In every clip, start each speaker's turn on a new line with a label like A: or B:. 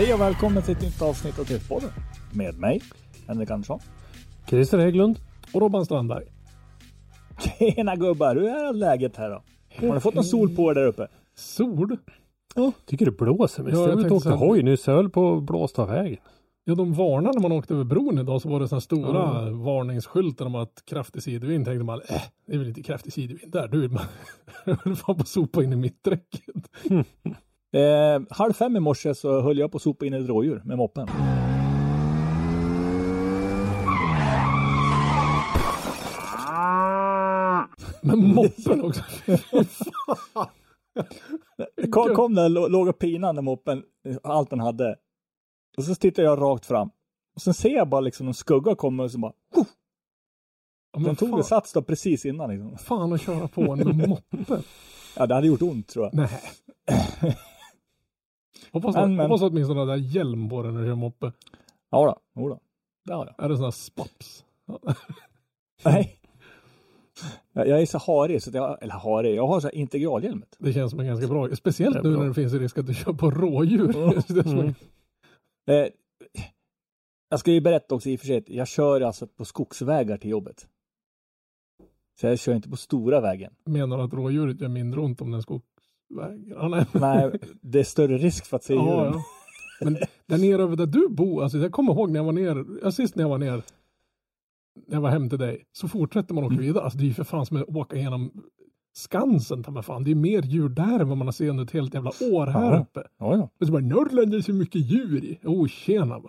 A: Hej och välkommen till ett nytt avsnitt av Driftpodden. Med mig, Henrik Andersson.
B: Christer Hägglund.
C: Och Robban Strandberg.
A: Tjena gubbar, hur är läget här då? Har ni fått någon sol på er där uppe?
C: Sol?
B: Tycker det blåser mest.
C: Ja,
B: jag
C: jag
B: har
C: tänkte
B: åkt
C: så här-
B: hoj nyss. Höll på att blåsa av vägen.
C: Ja, de varnade när man åkte över bron idag så var det sådana stora
B: Ja.
C: varningsskyltar om att kraftig sidovind. Tänkte man, äh, det är väl inte kraftig sidovind där. Du, man höll fan på att sopa in i mitträcket.
A: Eh, halv fem i morse så höll jag på att sopa in ett rådjur med moppen.
C: Men moppen också.
A: Kom, kom lå- låg och pinade moppen, allt den hade. Och så tittar jag rakt fram. Och sen ser jag bara liksom en skugga komma och så bara,
C: men
A: den tog sats då precis innan liksom.
C: fan att köra på en med moppen.
A: Ja, det hade gjort ont tror jag.
C: Nej. Hoppas,
A: Men, men.
C: hoppas åtminstone att det är hjälm på den när du kör moppe.
A: Ja då, jodå. Det har jag.
C: Är det sån här spaps?
A: Nej. Jag jag är så harig, så jag, eller harig, jag har så här integralhjälmet.
C: Det känns som en ganska bra. Speciellt nu
A: bra.
C: när det finns risk att du kör på rådjur.
A: Mm.
B: Mm.
A: Eh, jag ska ju berätta också i och för sig, att jag kör alltså på skogsvägar till jobbet. Så jag kör inte på stora vägen.
C: menar att rådjuret gör mindre ont om den Ja, nej.
A: Nej, det är större risk för att se
C: ja,
A: djuren.
C: ja. Men där nere över där du bor, alltså jag kommer ihåg när jag var ner, ja, sist när jag var ner, när jag var hem till dig, så fortsätter man åka
A: Mm.
C: vidare. Alltså det är ju för fan som att åka igenom Skansen, ta mig fan. Det är mer djur där än vad man har sett under ett helt jävla år här
A: Ja.
C: uppe.
A: Ja, ja.
C: Och så bara, Norrland är så mycket djur i. Oh, tjena.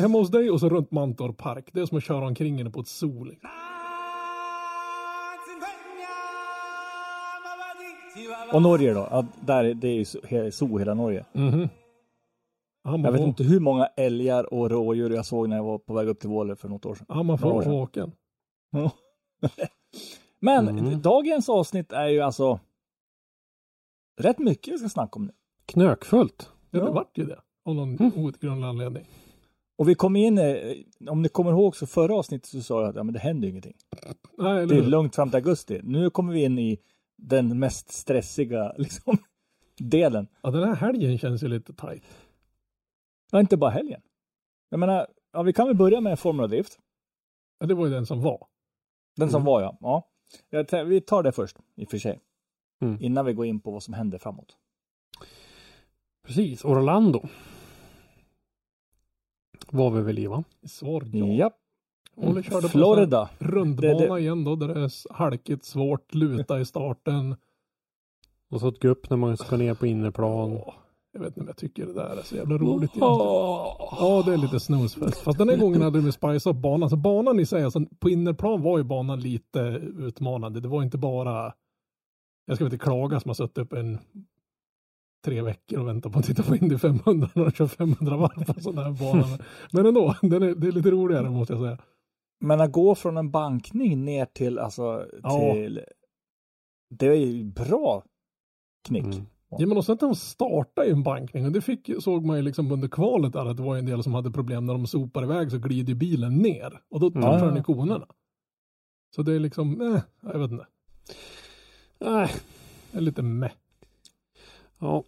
C: Hemma hos dig och så runt Mantorp park. Det är som att köra omkring inne på ett sol.
A: Och Norge då? Ja, där, är- det är ju zoo hela Norge.
C: Ja, man
A: Jag vet inte hur många älgar och rådjur jag såg när jag var på väg upp till Våle för något år sedan.
C: Ja, man får åka.
A: Ja. Men
B: Mm.
A: dagens avsnitt är ju alltså rätt mycket vi ska snacka om nu.
B: Knökfullt.
C: Ja, det vart ju det. Av någon
B: Mm.
C: outgrundlig anledning.
A: Och vi kom in, eh, om ni kommer ihåg så förra avsnittet så sa jag att ja, men det händer ju ingenting.
C: Nej,
A: Det är lugnt fram till augusti. Nu kommer vi in i den mest stressiga liksom, delen.
C: Ja, den här helgen känns ju lite tajt.
A: Ja, inte bara helgen. Jag menar, ja, vi kan väl börja med Formula Drift.
C: Ja, det var ju den som var.
A: Den som
B: Mm.
A: var ja. ja. Jag vi tar det först i och för sig.
B: Mm.
A: Innan vi går in på vad som händer framåt.
B: Precis. Orlando. Var vi väl i va?
C: Svar ja.
A: Ja.
C: Olle körde på
A: Florida.
C: här rundbana
A: Det- det-
C: igen då, där det är halkigt, svårt, luta i starten.
B: Och så ett gupp när man ska ner på innerplan.
C: Jag vet inte om jag tycker det där är så jävla roligt egentligen. Ja, det är lite snusfest. Fast den här gången hade de spice upp banan. Så banan i sig, alltså, på innerplan var ju banan lite utmanande. Det var inte bara, jag ska inte klaga som har suttit upp en tre veckor och väntat på att titta på Indy 500 när de kör 500 varv på sån här bana. Men- ändå, den är, det är lite roligare måste jag säga.
A: Men att gå från en bankning ner till, alltså,
C: Ja.
A: till... Det är ju bra knick.
B: Mm.
C: Ja men och sen att de startade i en bankning och det fick, såg man ju liksom under kvalet där att det var ju en del som hade problem när de sopar iväg så glider ju bilen ner och då tar
A: Ja.
C: den i konerna. Så det är liksom, eh, jag vet inte.
B: Nej.
C: Är lite meh.
B: Ja.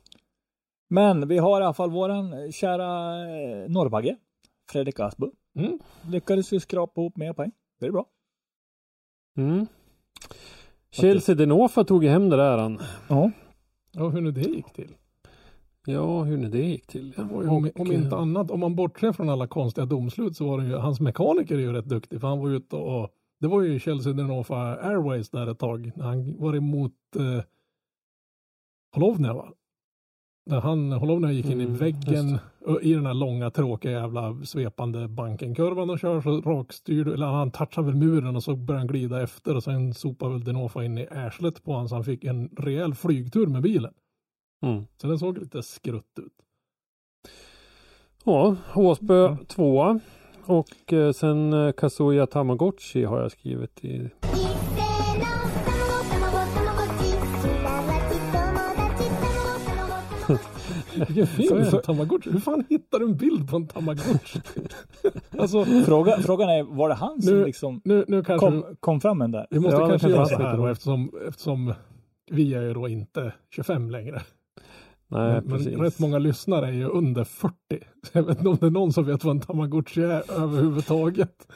A: Men vi har i alla fall våran kära eh, Norrbagge, Fredrik Asbo.
C: Mm.
A: Lyckades ju skrapa ihop mer poäng. Det är bra.
B: Mm. Chelsea Denofa tog hem det där han.
A: Ja.
C: Ja, hur nu det gick till.
B: Ja, hur nu det gick till.
C: Var ju, om, om inte annat, om man bortser från alla konstiga domslut så var det ju, hans mekaniker är ju rätt duktig för han var ute och Det var ju Chelsea Denofa Airways där ett tag. När han var emot eh, Holovnia va? Där han, Holovnia gick in
B: Mm,
C: i väggen ö- i den här långa tråkiga jävla svepande bankenkurvan och kör så rakstyrd. Eller han touchar väl muren och så börjar han glida efter och sen sopar väl Denofa in i arslet på honom så han fick en rejäl flygtur med bilen.
B: Mm.
C: Så den såg lite skrutt ut.
B: Ja, Åsbö
C: Mm.
B: tvåa. Och eh, sen eh, Kazuya Tamagotchi har jag skrivit i.
D: 卵
C: Vilken
B: Så
C: fin
B: det.
C: tamagotchi. Hur fan hittar du en bild på en tamagotchi? alltså,
A: Fråga, frågan är, var det han som
C: Nu-
A: liksom
C: nu, nu kanske
A: kom, kom fram med den där?
C: vi måste
B: Ja, det
C: kanske
B: kan
C: göra så här
B: lite
C: då, eftersom, eftersom vi är ju då inte 25 längre.
B: Nej,
C: men, men rätt många lyssnare är ju under 40. Så jag vet inte om det är någon som vet vad en tamagotchi är överhuvudtaget.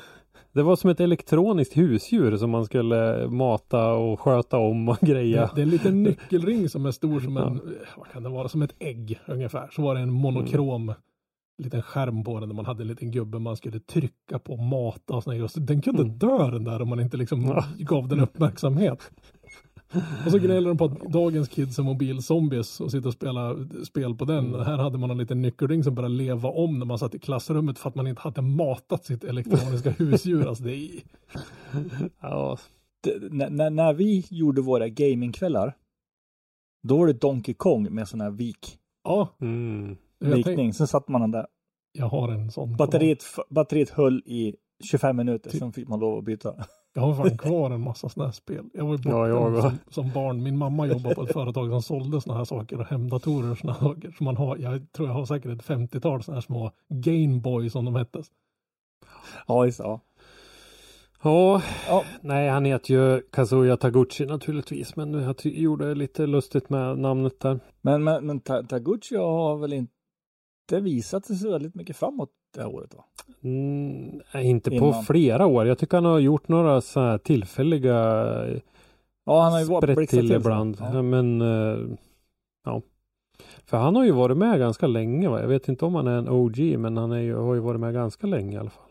B: Det var som ett elektroniskt husdjur som man skulle mata och sköta om och greja.
C: Det är en liten nyckelring som är stor som en, vad kan det vara, som ett ägg ungefär. Så var det en monokrom liten skärm på den där man hade en liten gubbe man skulle trycka på, mata och sådär. Just, den kunde
B: Mm.
C: dö den där om man inte liksom
B: Ja.
C: gav den uppmärksamhet. Och så gnäller de på att dagens kids är mobilzombies och sitter och spelar spel på den.
B: Mm.
C: Här hade man en liten nyckelring som började leva om när man satt i klassrummet för att man inte hade matat sitt elektroniska husdjur. Alltså det är,
B: Ja,
A: Det- när- vi gjorde våra gamingkvällar, då var det Donkey Kong med sån här vik,
C: ja,
B: mm.
A: vikning. Sen satt man där.
C: jag har en sån.
A: Batteriet, batteriet höll i 25 minuter,
C: Ty-
A: sen fick man lov att byta.
C: Jag har fan kvar en massa sådana här spel. Jag var ju borta
B: Ja, jag
C: som, som barn. Min mamma jobbade på ett företag som sålde sådana här saker och hemdatorer och sådana saker. Så man har, jag tror jag har säkert ett 50-tal sådana här små Gameboy som de hette.
A: Ja, just, ja.
B: ja,
A: ja.
B: nej han heter ju Kazuya Taguchi naturligtvis. Men jag gjorde lite lustigt med namnet där.
A: Men, men, men Ta- Taguchi har väl inte visat sig så väldigt mycket framåt det här året va?
B: Mm, inte på
A: Innan.
B: flera år. Jag tycker han har gjort några så här tillfälliga
A: Ja, han har ju varit
B: till ibland.
A: Ja.
B: Men eh, ja. För han har ju varit med ganska länge. Va? Jag vet inte om han är en OG men han är ju, har ju varit med ganska länge i alla fall.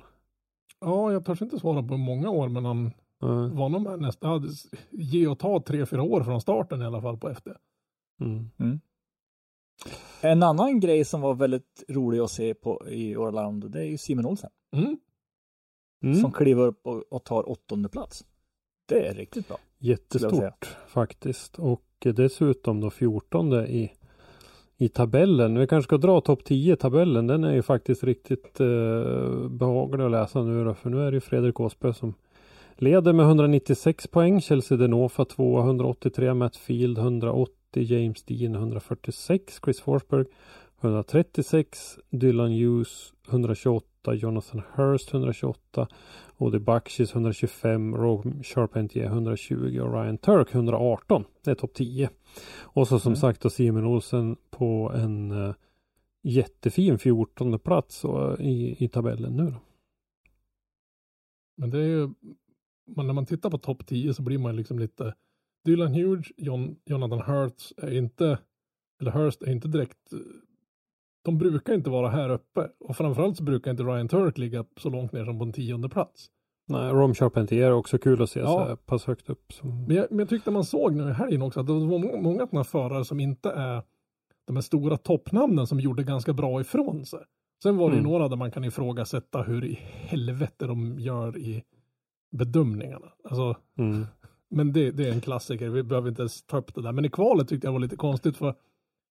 C: Ja, jag törs inte svara på många år men han
B: Ja.
C: var nog med nästan, ge och ta tre, fyra år från starten i alla fall på FD.
B: Mm.
A: En annan grej som var väldigt rolig att se på i Orlando, det är ju Simon Olsen.
C: Mm.
B: Mm.
A: Som kliver upp och, och tar åttonde plats. Det är riktigt bra.
B: Jättestort faktiskt. Och dessutom då 14 i, i tabellen. Vi kanske ska dra topp 10 tabellen. Den är ju faktiskt riktigt eh, behaglig att läsa nu då. För nu är det ju Fredrik Åsbö som leder med 196 poäng. Chelsea Denofa 2 183. Matt Field 180. James Dean 146. Chris Forsberg 136. Dylan Hughes 128. Jonathan Hurst 128. Odi Bakshis 125, Rob Charpentier 120 och Ryan Turk 118. Det är topp 10. Och så som
A: Mm.
B: sagt då Simon Olsen på en uh, jättefin 14 plats och, i, i tabellen nu då.
C: Men det är ju, när man tittar på topp 10 så blir man liksom lite, Dylan Hughes, John, Jonathan Hurts är inte, eller Hurst är inte direkt, de brukar inte vara här uppe. Och framförallt så brukar inte Ryan Turk ligga så långt ner som på en tionde plats.
B: Nej, Rom Charpentier är också kul att se
C: Ja.
B: så pass högt upp. Som,
C: Men jag, men jag tyckte man såg nu i helgen också att det var må- många sådana förare som inte är de här stora toppnamnen som gjorde ganska bra ifrån sig. Sen var det
B: Mm.
C: några där man kan ifrågasätta hur i helvete de gör i bedömningarna. Alltså,
B: mm.
C: Men det, det är en klassiker, vi behöver inte ens ta upp det där. Men i kvalet tyckte jag var lite konstigt för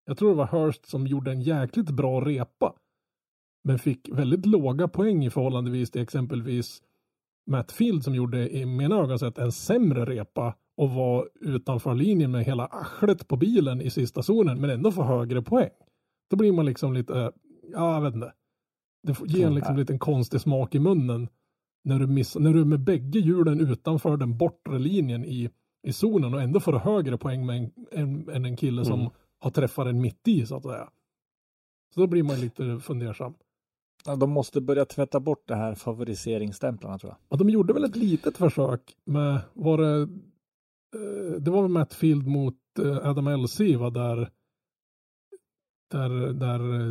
C: jag tror det var Hurst som gjorde en jäkligt bra repa. Men fick väldigt låga poäng i förhållandevis till exempelvis Matt Field som gjorde i mina ögon sett en sämre repa och var utanför linjen med hela arslet på bilen i sista zonen men ändå får högre poäng. Då blir man liksom lite, ja jag vet inte. Det ger en liksom en konstig smak i munnen när du, miss, när du är med bägge hjulen utanför den bortre linjen i, i zonen och ändå får du högre poäng med en, än, än en kille som
B: Mm.
C: har träffat den mitt i så att säga. Så då blir man lite fundersam.
A: Ja, de måste börja tvätta bort det här favoriseringsstämplarna tror jag.
C: Och de gjorde väl ett litet försök med, var det, eh, det var väl Matt Field mot eh, Adam LC va, där, där, där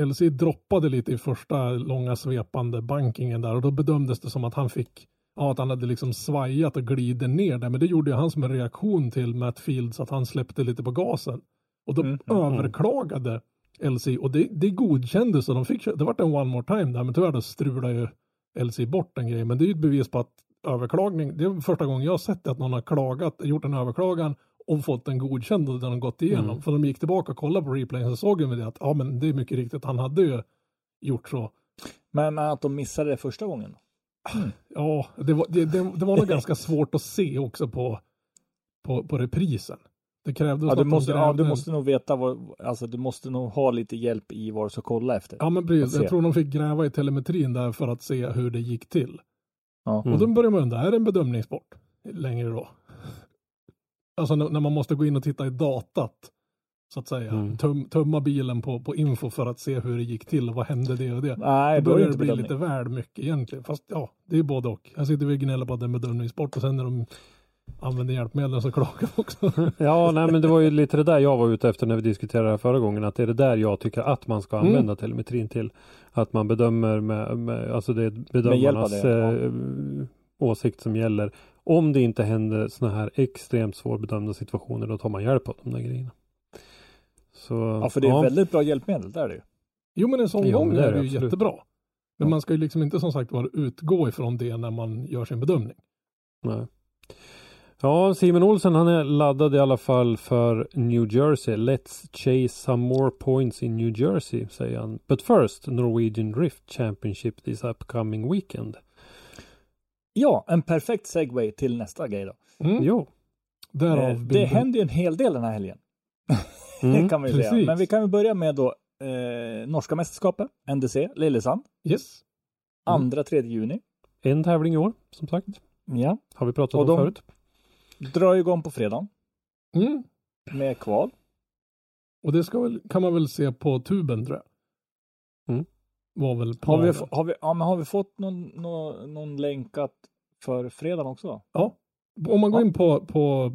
C: eh, LC droppade lite i första långa svepande bankingen där och då bedömdes det som att han fick ja, att han hade liksom svajat och glidit ner där. Men det gjorde ju han som en reaktion till Matt Fields att han släppte lite på gasen. Och då
A: Mm.
C: överklagade LC och det, det godkändes och de fick, det vart en one more time där men tyvärr då strulade ju LC bort den grejen. Men det är ju ett bevis på att överklagning, det är första gången jag har sett att någon har klagat, gjort en överklagan och fått den godkänd och den har gått igenom.
B: Mm.
C: För de gick tillbaka och kollade på replayen så såg de det att ja men det är mycket riktigt, han hade ju gjort så.
A: Men, att de missade det första gången?
C: Ja, det var, det, det, det var nog ganska svårt att se också på, på, på reprisen. Det krävdes
A: Ja, du, måste, ja, du måste nog veta vad, alltså du måste nog ha lite hjälp i vad du ska kolla efter.
C: Ja men precis, jag tror de fick gräva i telemetrin där för att se hur det gick till.
A: Ja.
B: Mm.
C: Och då börjar man undra, är det en bedömningssport längre då? Alltså när, man måste gå in och titta i datat, så att säga,
B: Mm.
C: tum, tumma bilen på, på info för att se hur det gick till och vad hände det och det.
A: Nej,
C: Då börjar det bli
A: bedömning.
C: lite väl mycket egentligen. Fast ja, det är både och. Jag sitter och gnäller på att det är bedömningssport och sen när de använder hjälpmedlen så klagar också.
B: Ja, nej men det var ju lite det där jag var ute efter när vi diskuterade det här förra gången. Att det är det där jag tycker att man ska
C: Mm.
B: använda telemetrin till. Att man bedömer med, med alltså det är bedömarnas
A: det, ja.
B: eh, åsikt som gäller. Om det inte händer sådana här extremt svårbedömda situationer då tar man hjälp av de där grejerna. Så,
A: Ja, för det är väldigt bra hjälpmedel, där är det ju.
C: Jo men en sån
B: Ja,
C: gång
B: det är
C: är
B: det
C: det ju
B: absolut.
C: jättebra. Men
A: Ja.
C: man ska ju liksom inte som sagt vara utgå ifrån det när man gör sin bedömning.
B: Nej. Ja, Simon Olsen han är laddad i alla fall för New Jersey. Let's chase some more points in New Jersey, säger han. But first, Norwegian Drift Championship this upcoming weekend.
A: Ja, en perfekt segway till nästa grej då.
C: Mm.
B: Jo.
C: Därav
A: Eh, det händer ju en hel del den här helgen.
B: Mm.
A: kan vi säga.
C: precis.
A: Men vi kan väl börja med då eh, norska mästerskapet, NDC, Lillesand.
C: Yes.
B: Mm.
A: Andra, tredje juni.
B: En tävling i år, som sagt.
A: Ja.
B: Har vi pratat
A: Och
B: om
A: de-
B: förut.
A: Drar igång på fredagen
C: Mm.
A: med kval.
C: Och det ska väl, kan man väl se på tuben tror jag. Var väl
A: Har vi, har, vi, ja, men har vi fått någon, någon, någon länkat för fredagen också?
C: Ja. Om man går
A: Ja.
C: in på, på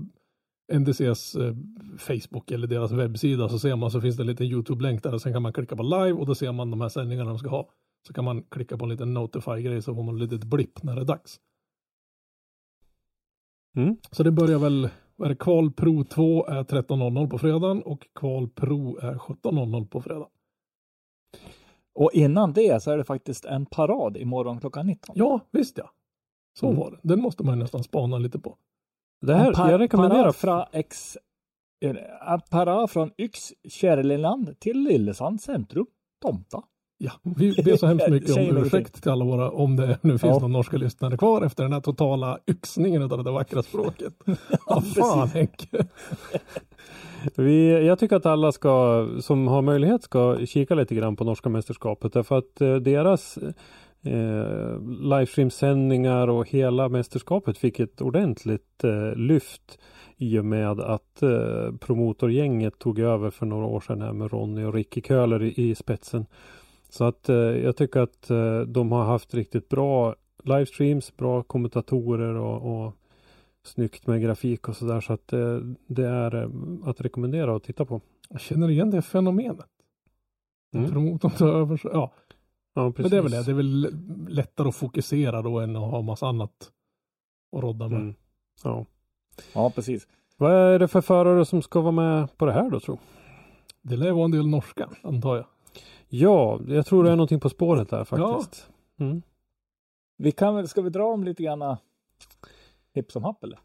C: NDCs eh, Facebook eller deras webbsida så ser man så finns det en liten YouTube-länk där och sen kan man klicka på live och då ser man de här sändningarna de ska ha. Så kan man klicka på en liten notify-grej så får man ett litet blipp när det är dags.
B: Mm.
C: Så det börjar väl, vad är det, kval Pro 2 är 13.00 på fredagen och kval Pro är 17.00 på fredag.
A: Och innan det så är det faktiskt en parad imorgon klockan 19.
C: Ja, visst ja. Så
B: Mm.
C: var det. Den måste man nästan spana lite på.
B: Det här,
A: par-
B: jag rekommenderar...
A: Parad från X... En parad från Yx, Kärleland till Lillesand centrum, Tomta.
C: Ja, vi ber så hemskt mycket om ursäkt till alla våra, om det nu finns
A: Ja.
C: någon norska lyssnare kvar efter den här totala yxningen av det där vackra språket. Ja, fan Henke.
B: Vi, jag tycker att alla ska, som har möjlighet ska kika lite grann på norska mästerskapet därför att eh, deras eh, livestreamsändningar och hela mästerskapet fick ett ordentligt eh, lyft i och med att eh, promotorgänget tog över för några år sedan här med Ronny och Ricky Köhler i, i spetsen. Så att eh, jag tycker att eh, de har haft riktigt bra livestreams, bra kommentatorer och, och snyggt med grafik och sådär så att eh, det är eh, att rekommendera att titta på.
C: Jag känner igen det fenomenet.
B: Mm.
C: Promotorn tar över så, ja.
B: Ja,
C: Men
B: precis.
C: det är väl det. Det är väl lättare att fokusera då än att ha massa annat att rodda med.
B: Mm. Ja.
A: Ja, precis.
B: Vad är det för förare som ska vara med på det här då tro?
C: Det lär vara en del norska, antar jag.
B: Ja, jag tror det är någonting på spåret där faktiskt. Mm.
A: Vi kan väl, ska vi dra dem lite grann hipp som happ eller?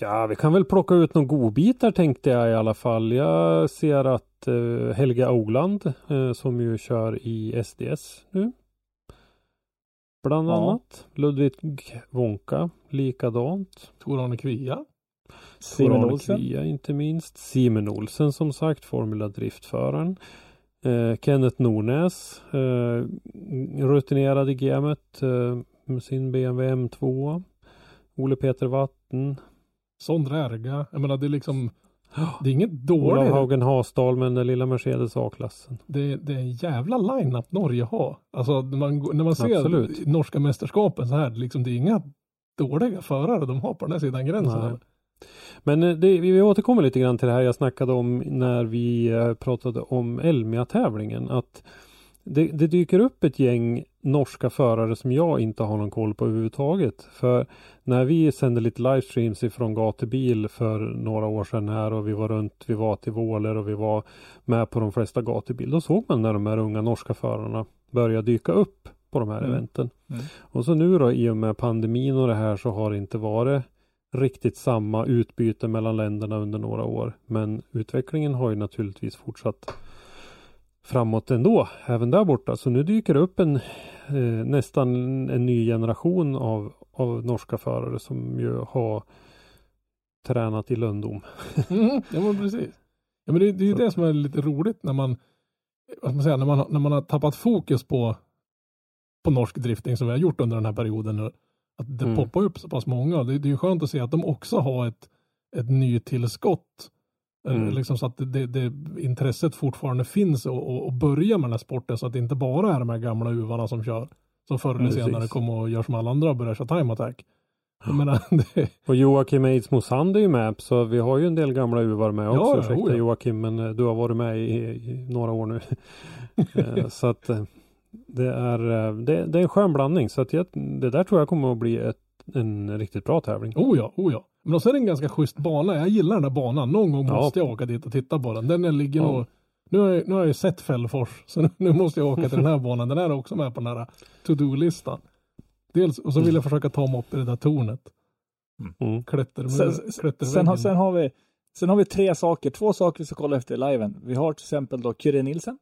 B: Ja, vi kan väl plocka ut några godbitar tänkte jag i alla fall. Jag ser att eh, Helga Oland eh, som ju kör i SDS nu. Bland
A: Ja.
B: annat. Ludvig Wonka likadant.
C: Tor-Arne Kvia.
A: Simon Olsen.
B: Kvia inte minst. Simon Olsen som sagt, Formula Driftföraren. Eh, Kenneth Nornäs, eh, rutinerad i gamet eh, med sin BMW M2. Ole Peter Watten.
C: Sondre Erga. Jag menar det är liksom, det är inget
B: Olav
C: dåligt.
B: Haugen Hasdal med den lilla Mercedes A-klassen.
C: Det, det är en jävla line-up Norge har. Alltså när man, när man ser
B: Absolut.
C: norska mästerskapen så här, liksom, det är inga dåliga förare de har på den här sidan gränsen.
B: Men eh, det, vi återkommer lite grann till det här jag snackade om när vi eh, pratade om Elmia-tävlingen. Att det, det dyker upp ett gäng norska förare som jag inte har någon koll på överhuvudtaget. För när vi sände lite livestreams ifrån gatubil för några år sedan här och vi var runt, vi var till Våler och vi var med på de flesta gatubil. Då såg man när de här unga norska förarna började dyka upp på de här
A: Mm.
B: eventen.
A: Mm.
B: Och så nu då i och med pandemin och det här så har det inte varit riktigt samma utbyte mellan länderna under några år. Men utvecklingen har ju naturligtvis fortsatt framåt ändå, även där borta. Så nu dyker det upp en eh, nästan en ny generation av, av norska förare som ju har tränat i lönndom.
C: Mm, ja men precis. Ja, men det, det är ju det som är lite roligt när man, vad man säga, när man, när man har tappat fokus på, på norsk drifting som vi har gjort under den här perioden. Att det
B: Mm.
C: poppar upp så pass många. Det, det är ju skönt att se att de också har ett, ett nytillskott. Eh,
B: Mm.
C: Liksom så att det, det, intresset fortfarande finns och, och, börja med den här sporten så att det inte bara är de här gamla uvarna som kör. Som förr eller
B: Precis.
C: senare kommer och gör som alla andra och börjar köra time attack. Jag menar, det,
B: Och Joakim Eidsmo Sand är ju med så vi har ju en del gamla uvar med också.
C: ja,
B: Ursäkta
C: ja.
B: Joakim men eh, du har varit med i, i några år nu. Eh, så att det är, eh, det, det är en skön blandning så att jag, det där tror jag kommer att bli ett, en riktigt bra tävling.
C: Oh ja, oh ja. Men också är det en ganska schysst bana. Jag gillar den där banan. Någon gång
B: Ja.
C: måste jag åka dit och titta på den. Den ligger
B: Ja.
C: nog... Nu har, jag, nu har jag ju sett Fällfors, så nu, nu måste jag åka till den här banan. Den är också med på den här to-do-listan. Dels, och så vill jag försöka ta mig upp i det där tornet.
B: Mm.
C: Klätter,
A: Sen, sen, har, sen, har vi, sen har vi tre saker, två saker vi ska kolla efter i liven. Vi har till exempel då Kyrre Nilsen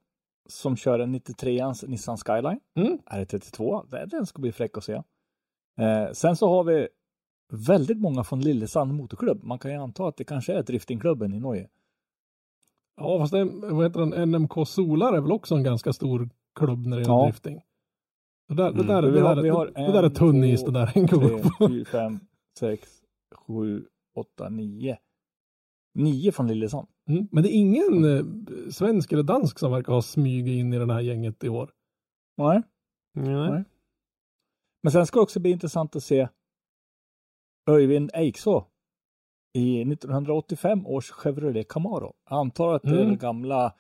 A: som kör en 93ans Nissan Skyline.
C: Mm.
A: R32. Det- Den ska bli fräck att se. Eh, sen så har vi väldigt många från Lillesand Motorklubb. Man kan ju anta att det kanske är driftingklubben i Norge.
C: Ja, fast det, vad heter den? NMK Solar är väl också en ganska stor klubb när det gäller
A: Ja.
C: drifting. Det där, det
B: Mm.
C: där,
A: Vi
C: det där,
A: har
C: det, det där är tunn
A: två,
C: is det där. En klubb.
A: 3, 4, 5, 6, 7, 8, 9. Nio från Lillesand.
C: Mm. Men det är ingen eh, svensk eller dansk som verkar ha smugit in i det här gänget i år.
A: Nej.
B: Nej.
A: Nej. Men sen ska det också bli intressant att se Öyvind Eikså i 1985 års Chevrolet Camaro. Jag antar att det är
C: Mm.
A: den gamla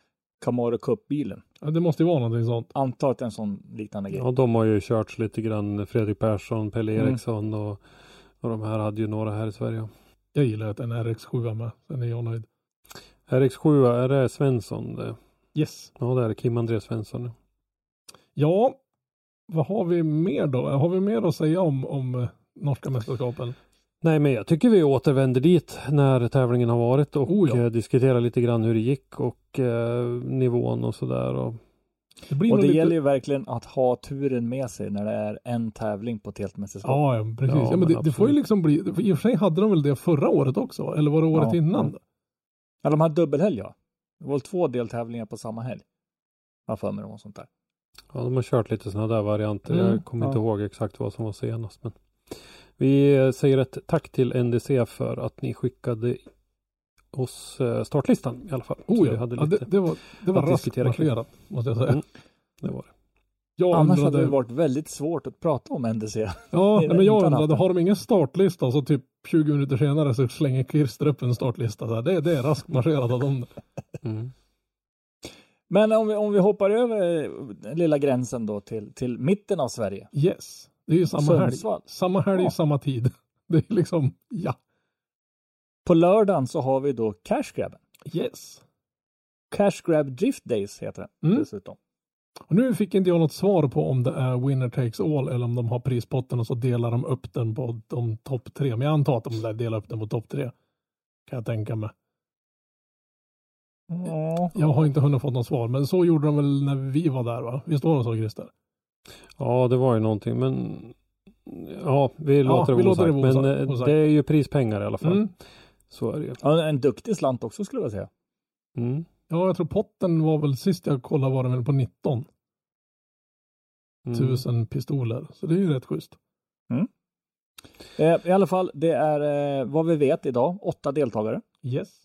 A: Camaro Cup-bilen.
C: Ja, det måste ju vara någonting sånt.
A: Antar att det är en sån liknande grej.
B: Ja, de har ju kört lite grann. Fredrik Persson, Pelle
A: Mm.
B: Eriksson och, och de här hade ju några här i Sverige.
C: Jag gillar att en RX7 är med. Sen är jag nöjd.
B: RX7, är det Svensson? Det?
C: Yes.
B: Ja, det är. Kim André Svensson.
C: Ja, vad har vi mer då? Har vi mer att säga om, om eh, norska mästerskapen?
B: Nej, men jag tycker vi återvänder dit när tävlingen har varit och
C: Oh ja.
B: eh, diskuterar lite grann hur det gick och eh, nivån och sådär. Och...
C: Det blir
A: Och det
C: lite...
A: gäller ju verkligen att ha turen med sig när det är en tävling på ett helt mästerskap.
C: Ja, ja, precis.
B: Ja,
C: Ja, men
B: men
C: det, det får ju liksom bli, i och för sig hade de väl det förra året också? Eller var det året
A: Ja,
C: innan?
A: Ja. Ja, de har dubbelhelg ja. Det var två deltävlingar på samma helg. Jag för mig det var sånt där.
B: Ja, de har kört lite sådana där varianter.
C: Mm,
B: jag kommer inte
A: ja.
B: ihåg exakt vad som var senast. Men vi säger ett tack till NDC för att ni skickade oss eh, startlistan i alla fall.
C: Oh
B: vi
C: ja,
B: hade
C: ja
B: lite,
C: det, det var, det var
B: att
C: raskt marscherat, måste jag säga.
B: Mm. det var det.
C: Jag
A: Annars
C: undrade,
A: hade det varit väldigt svårt att prata om NDC.
C: Ja, men jag undrade, har de ingen startlista så typ 20 minuter senare så slänger Kirster upp en startlista. Så här, det, det är raskt marscherat av dem.
B: Mm.
A: Men om vi, om vi hoppar över eh, den lilla gränsen då till, till mitten av Sverige.
C: Yes, det är ju samma helg.
A: Sundsvall.
C: Samma helg,
A: Ja.
C: samma tid. Det är liksom, ja.
A: På lördagen så har vi då Cash Grab.
C: Yes.
A: Cash Grab Drift Days heter det
C: Mm.
A: dessutom.
C: Och nu fick inte jag något svar på om det är winner takes all eller om de har prispotten och så delar de upp den på de topp tre. Men jag antar att de lär dela upp den på topp tre. Kan jag tänka mig.
A: Ja.
C: Jag har inte hunnit få något svar, men så gjorde de väl när vi var där va? Visst var det så Christer?
B: Ja, det var ju någonting. Men ja, vi låter
C: vi
B: det
C: låter
B: osagt. Men
C: osagt-
B: eh,
C: osagt.
B: det är ju prispengar i alla fall.
C: Mm.
B: Så är det ju.
A: Ja, en duktig slant också skulle jag säga.
B: Mm.
C: Ja, jag tror potten var väl sist jag kollade var den väl på 19
B: Mm.
C: 000 pistoler. Så det är ju rätt schysst.
A: Eh, I alla fall, det är eh, vad vi vet idag, åtta deltagare.
C: Yes.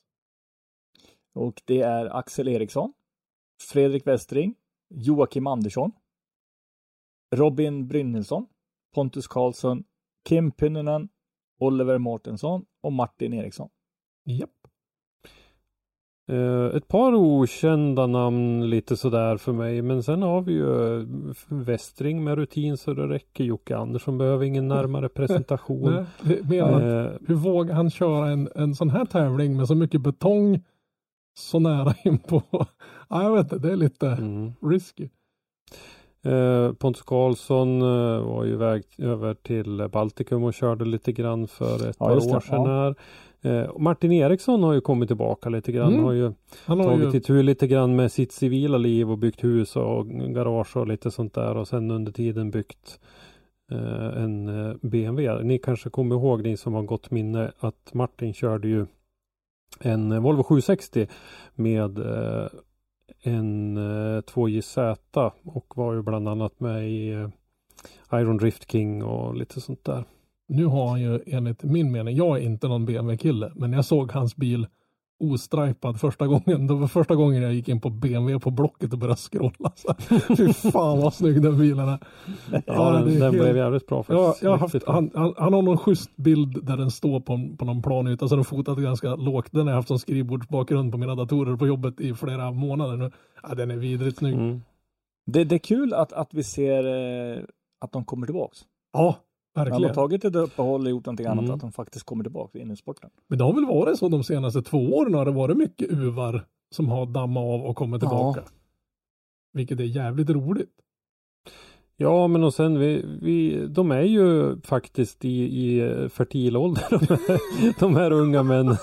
A: Och det är Axel Eriksson, Fredrik Westring, Joakim Andersson, Robin Brynilsson, Pontus Karlsson, Kim Pynnönen, Oliver Mårtensson och Martin Eriksson.
C: Japp.
B: Eh, ett par okända namn lite sådär för mig. Men sen har vi ju eh, Westring med rutin så det räcker. Jocke Andersson behöver ingen närmare presentation.
C: Nej, menar att
B: Eh,
C: hur vågar han köra en, en sån här tävling med så mycket betong så nära in på? Ja, jag vet inte, det är lite
B: mm.
C: risky.
B: Eh, Pontus Karlsson eh, var ju iväg över till Baltikum och körde lite grann för ett
A: Ja,
B: par år sedan här. Eh, Martin Eriksson har ju kommit tillbaka lite grann.
C: Mm.
B: Har ju
C: Han har
B: tagit
C: ju,
B: itu lite grann med sitt civila liv och byggt hus och garage och lite sånt där och sen under tiden byggt eh, en eh, BMW. Ni kanske kommer ihåg, ni som har gott minne, att Martin körde ju en eh, Volvo 760 med eh, en eh, 2JZ och var ju bland annat med i eh, Iron Drift King och lite sånt där.
C: Nu har han ju enligt min mening, jag är inte någon BMW-kille, men jag såg hans bil ostripad första gången, det var första gången jag gick in på BMW på Blocket och började scrolla. Så, fy fan vad snygg den bilen är.
B: Ja, den,
C: är
B: den
C: helt-
B: blev jävligt bra
C: Ja,
B: faktiskt.
C: jag har haft, han, han, han har någon schysst bild där den står på, på någon planyta, så den fotat ganska lågt. Den har jag haft som skrivbordsbakgrund på mina datorer på jobbet i flera månader nu. Ja, den är vidrigt snygg.
B: Mm.
A: Det, det är kul att, att vi ser eh, att de kommer tillbaks.
C: Ja,
A: När de har
C: verkligen.
A: tagit ett uppehåll och gjort någonting annat,
B: Mm.
A: att de faktiskt kommer tillbaka in i sporten.
C: Men det har väl varit så de senaste två åren har det varit mycket uvar som har dammat av och kommit
A: Ja.
C: tillbaka. Vilket är jävligt roligt.
B: Ja, men och sen vi, vi, de är ju faktiskt i, i fertil ålder, de här, de här unga männen.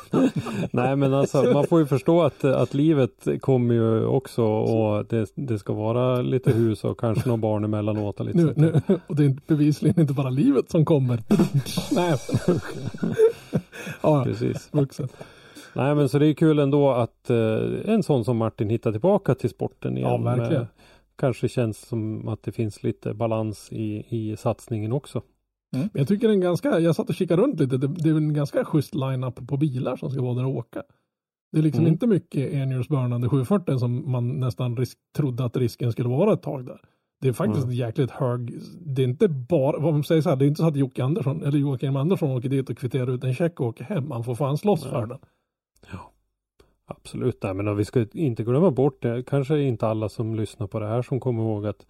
B: Nej, men alltså man får ju förstå att, att livet kommer ju också och det, det ska vara lite hus och kanske några barn emellanåt och lite
C: Nu, nu, och det är bevisligen inte bara livet som kommer. Nej. ja,
B: Precis.
C: vuxen.
B: Nej, men så det är kul ändå att eh, en sån som Martin hittar tillbaka till sporten igen.
C: Ja, verkligen.
B: Med- Kanske känns som att det finns lite balans i, i satsningen också.
C: Men jag tycker det är en ganska, jag satt och kikade runt lite, det, det är en ganska schysst line-up på bilar som ska vara där och åka. Det är liksom
B: Mm.
C: inte mycket enhjulsburnande 740 som man nästan risk, trodde att risken skulle vara ett tag där. Det är faktiskt
B: Mm.
C: jäkligt hög, det är inte bara, vad man säger så här, det är inte så att Jocke Andersson eller Joakim Andersson åker dit och kvitterar ut en check och åker hem. Man får fan slåss
B: Ja.
C: för den.
B: Absolut, nej, men vi ska inte glömma bort det. Kanske inte alla som lyssnar på det här som kommer ihåg att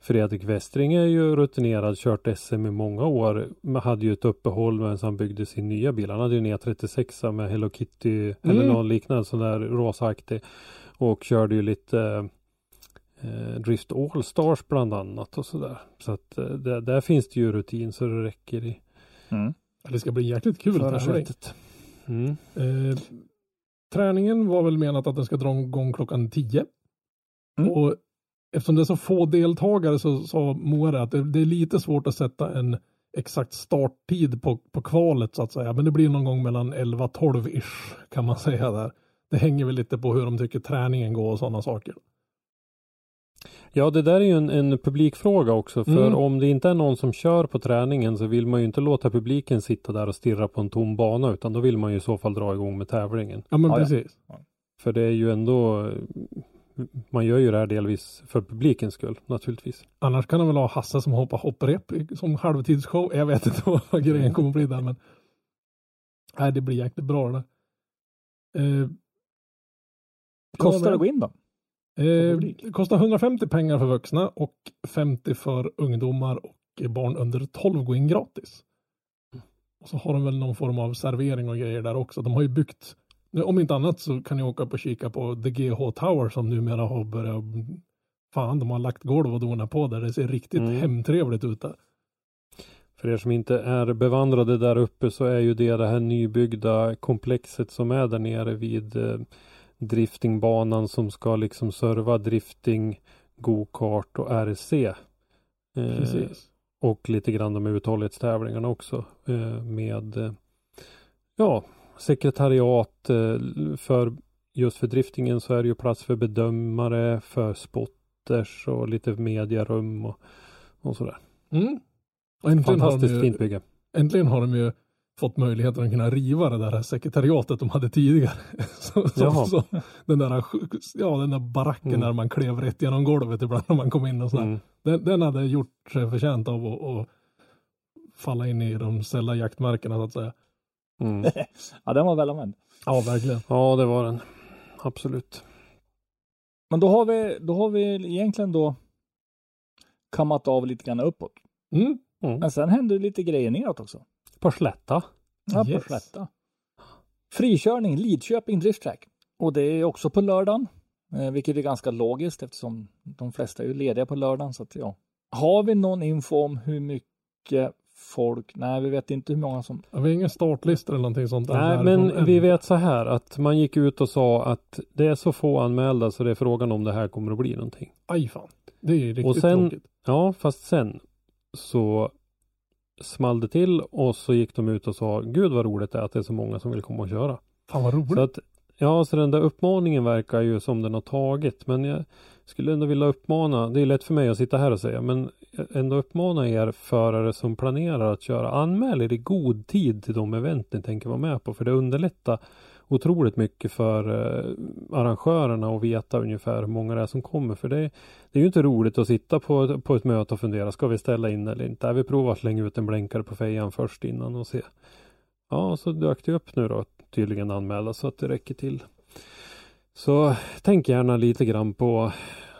B: Fredrik Westring är ju rutinerad, kört SM i många år, men hade ju ett uppehåll medan han byggde sin nya bil. Han hade ju en E36 med Hello Kitty eller
C: Mm.
B: någon liknande sån där rosaaktig och körde ju lite eh, Drift All-Stars bland annat och sådär. Så att eh, där, där finns det ju rutin så det räcker i
A: Mm.
C: Det ska bli jäkligt kul
B: förarsätet. Mm.
C: Eh, träningen var väl menat att den ska dra igång klockan 10.
A: Mm.
C: Och eftersom det är så få deltagare så sa Moa att det, det är lite svårt att sätta en exakt starttid på, på kvalet så att säga. Men det blir någon gång mellan 11-12 ish kan man säga där. Det hänger väl lite på hur de tycker träningen går och sådana saker.
B: Ja, det där är ju en, en publikfråga också. För
C: Mm.
B: om det inte är någon som kör på träningen så vill man ju inte låta publiken sitta där och stirra på en tom bana utan då vill man ju i så fall dra igång med tävlingen.
C: Ja men
A: Ja, ja.
C: precis.
B: För det är ju ändå man gör ju det här delvis för publikens skull naturligtvis.
C: Annars kan de väl ha Hasse som hoppar hopprep som halvtidsshow. Jag vet inte vad grejen kommer att bli där men. Nej det blir jäkligt bra det där. Eh,
A: Kostar det att gå in då?
C: Eh, kostar 150 pengar för vuxna och 50 för ungdomar och barn under 12 går in gratis. Och så har de väl någon form av servering och grejer där också. De har ju byggt, om inte annat så kan ni åka upp och kika på The GH Tower som numera har börjat, fan de har lagt golv och donat på där. Det ser riktigt
B: Mm.
C: hemtrevligt ut där.
B: För er som inte är bevandrade där uppe så är ju det det här nybyggda komplexet som är där nere vid eh, driftingbanan som ska liksom serva drifting, go-kart och RC. Eh, och lite grann de uthållighetstävlingarna också eh, med ja, sekretariat eh, för just för driftingen så är det ju plats för bedömare, för spotters och lite mediarum och, och sådär.
C: Mm. Och äntligen har, de
B: Fantastiskt
C: ju,
B: fint bygge.
C: äntligen har de ju fått möjligheten att kunna riva det där sekretariatet de hade tidigare. så, så, så, den, där, ja, den där baracken
B: Mm.
C: där man klev rätt genom golvet ibland när man kom in och sådär.
B: Mm.
C: Den, den hade gjort sig förtjänt av att, att falla in i de sälla jaktmärkena så att säga.
B: Mm.
A: Ja, den var väl använd.
C: Ja, verkligen.
B: Ja, det var den. absolut.
A: Men då har vi, då har vi egentligen då kammat av lite grann uppåt.
C: Mm.
A: Men sen händer det lite grejer neråt också.
B: På Slätta.
A: Ja,
C: Yes.
A: på Slätta. Frikörning, Lidköping Drift Track. Och det är också på lördagen. Eh, vilket är ganska logiskt eftersom de flesta är ju lediga på lördagen. Så att, ja. Har vi någon info om hur mycket folk? Nej, vi vet inte hur många som...
C: Ja, Vi har ingen startlista eller någonting sånt.
B: Nej, men vi vet så här att man gick ut och sa att det är så få anmälda så det är frågan om det här kommer att bli någonting.
C: Aj fan. Det är ju riktigt
B: Och sen-
C: tråkigt.
B: Ja, fast sen så small det till och så gick de ut och sa Gud vad roligt det är att det är så många som vill komma och köra.
C: Fan vad roligt.
B: Så att, ja, så den där uppmaningen verkar ju som den har tagit. Men jag skulle ändå vilja uppmana, det är lätt för mig att sitta här och säga, men ändå uppmana er förare som planerar att köra, anmäl er i god tid till de event ni tänker vara med på. För det underlättar otroligt mycket för eh, arrangörerna att veta ungefär hur många det är som kommer. För det, det är ju inte roligt att sitta på, på ett möte och fundera, ska vi ställa in eller inte? Äh, vi provar att slänga ut en blänkare på fejan först innan och se. Ja, så dök det upp nu då tydligen anmälda så att det räcker till. Så tänk gärna lite grann på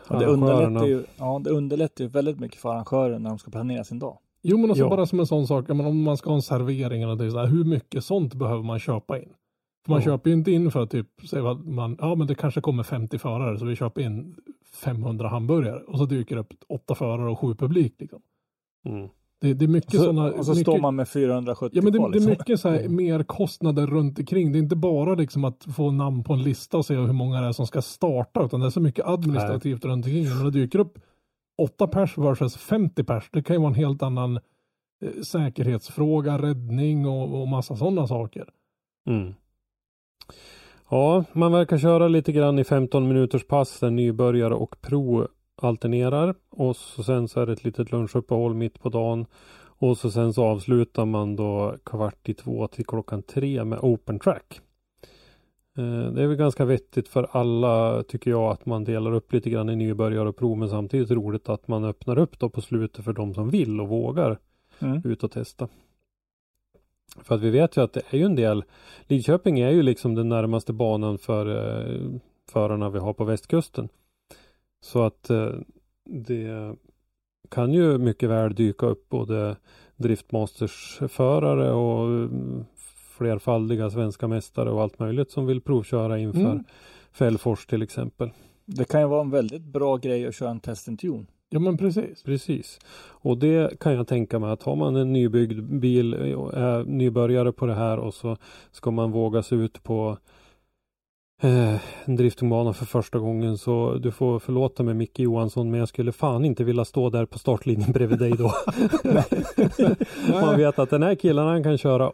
A: Ja, det, underlättar
B: arrangörerna.
A: ju, ja, det underlättar ju väldigt mycket för arrangören när de ska planera sin dag.
C: Jo men också
B: Ja.
C: bara som en sån sak, om man ska ha en servering eller någonting så här, hur mycket sånt behöver man köpa in? För man
B: Ja.
C: köper ju inte in för att typ, säg vad man, ja men det kanske kommer 50 förare så vi köper in 500 hamburgare och så dyker det upp åtta förare och sju publik liksom.
B: Mm.
C: Det, det är mycket
A: Så,
C: sådana...
A: och så
C: mycket,
A: står man med 470
C: Ja men det,
A: kvar,
C: det är
A: liksom.
C: mycket så här mer kostnader runt omkring. Det är inte bara liksom att få namn på en lista och se hur många det är som ska starta utan det är så mycket administrativt runt omkring. Men det dyker upp 8 pers versus 50 pers. Det kan ju vara en helt annan eh, säkerhetsfråga, räddning och, och massa sådana saker.
B: Mm. Ja, man verkar köra lite grann i 15 minuters pass där nybörjare och pro alternerar. Och så sen så är det ett litet lunchuppehåll mitt på dagen. Och så sen så avslutar man då kvart i två till klockan tre med open track. Eh, Det är väl ganska vettigt för alla tycker jag att man delar upp lite grann i nybörjare och prov men samtidigt roligt att man öppnar upp då på slutet för de som vill och vågar
A: Mm.
B: ut och testa. För att vi vet ju att det är ju en del Lidköping är ju liksom den närmaste banan för eh, förarna vi har på västkusten. Så att eh, det kan ju mycket väl dyka upp både driftmasters-förare och mm, flerfaldiga svenska mästare och allt möjligt som vill provköra inför
C: Mm.
B: Fällfors till exempel.
A: Det kan ju vara en väldigt bra grej att köra en test and tune.
C: Ja men precis.
B: Precis. Och det kan jag tänka mig att har man en nybyggd bil och är nybörjare på det här och så ska man våga sig ut på eh, en driftingbana för första gången så du får förlåta mig Micke Johansson men jag skulle fan inte vilja stå där på startlinjen bredvid dig då. man vet att den här killen han kan köra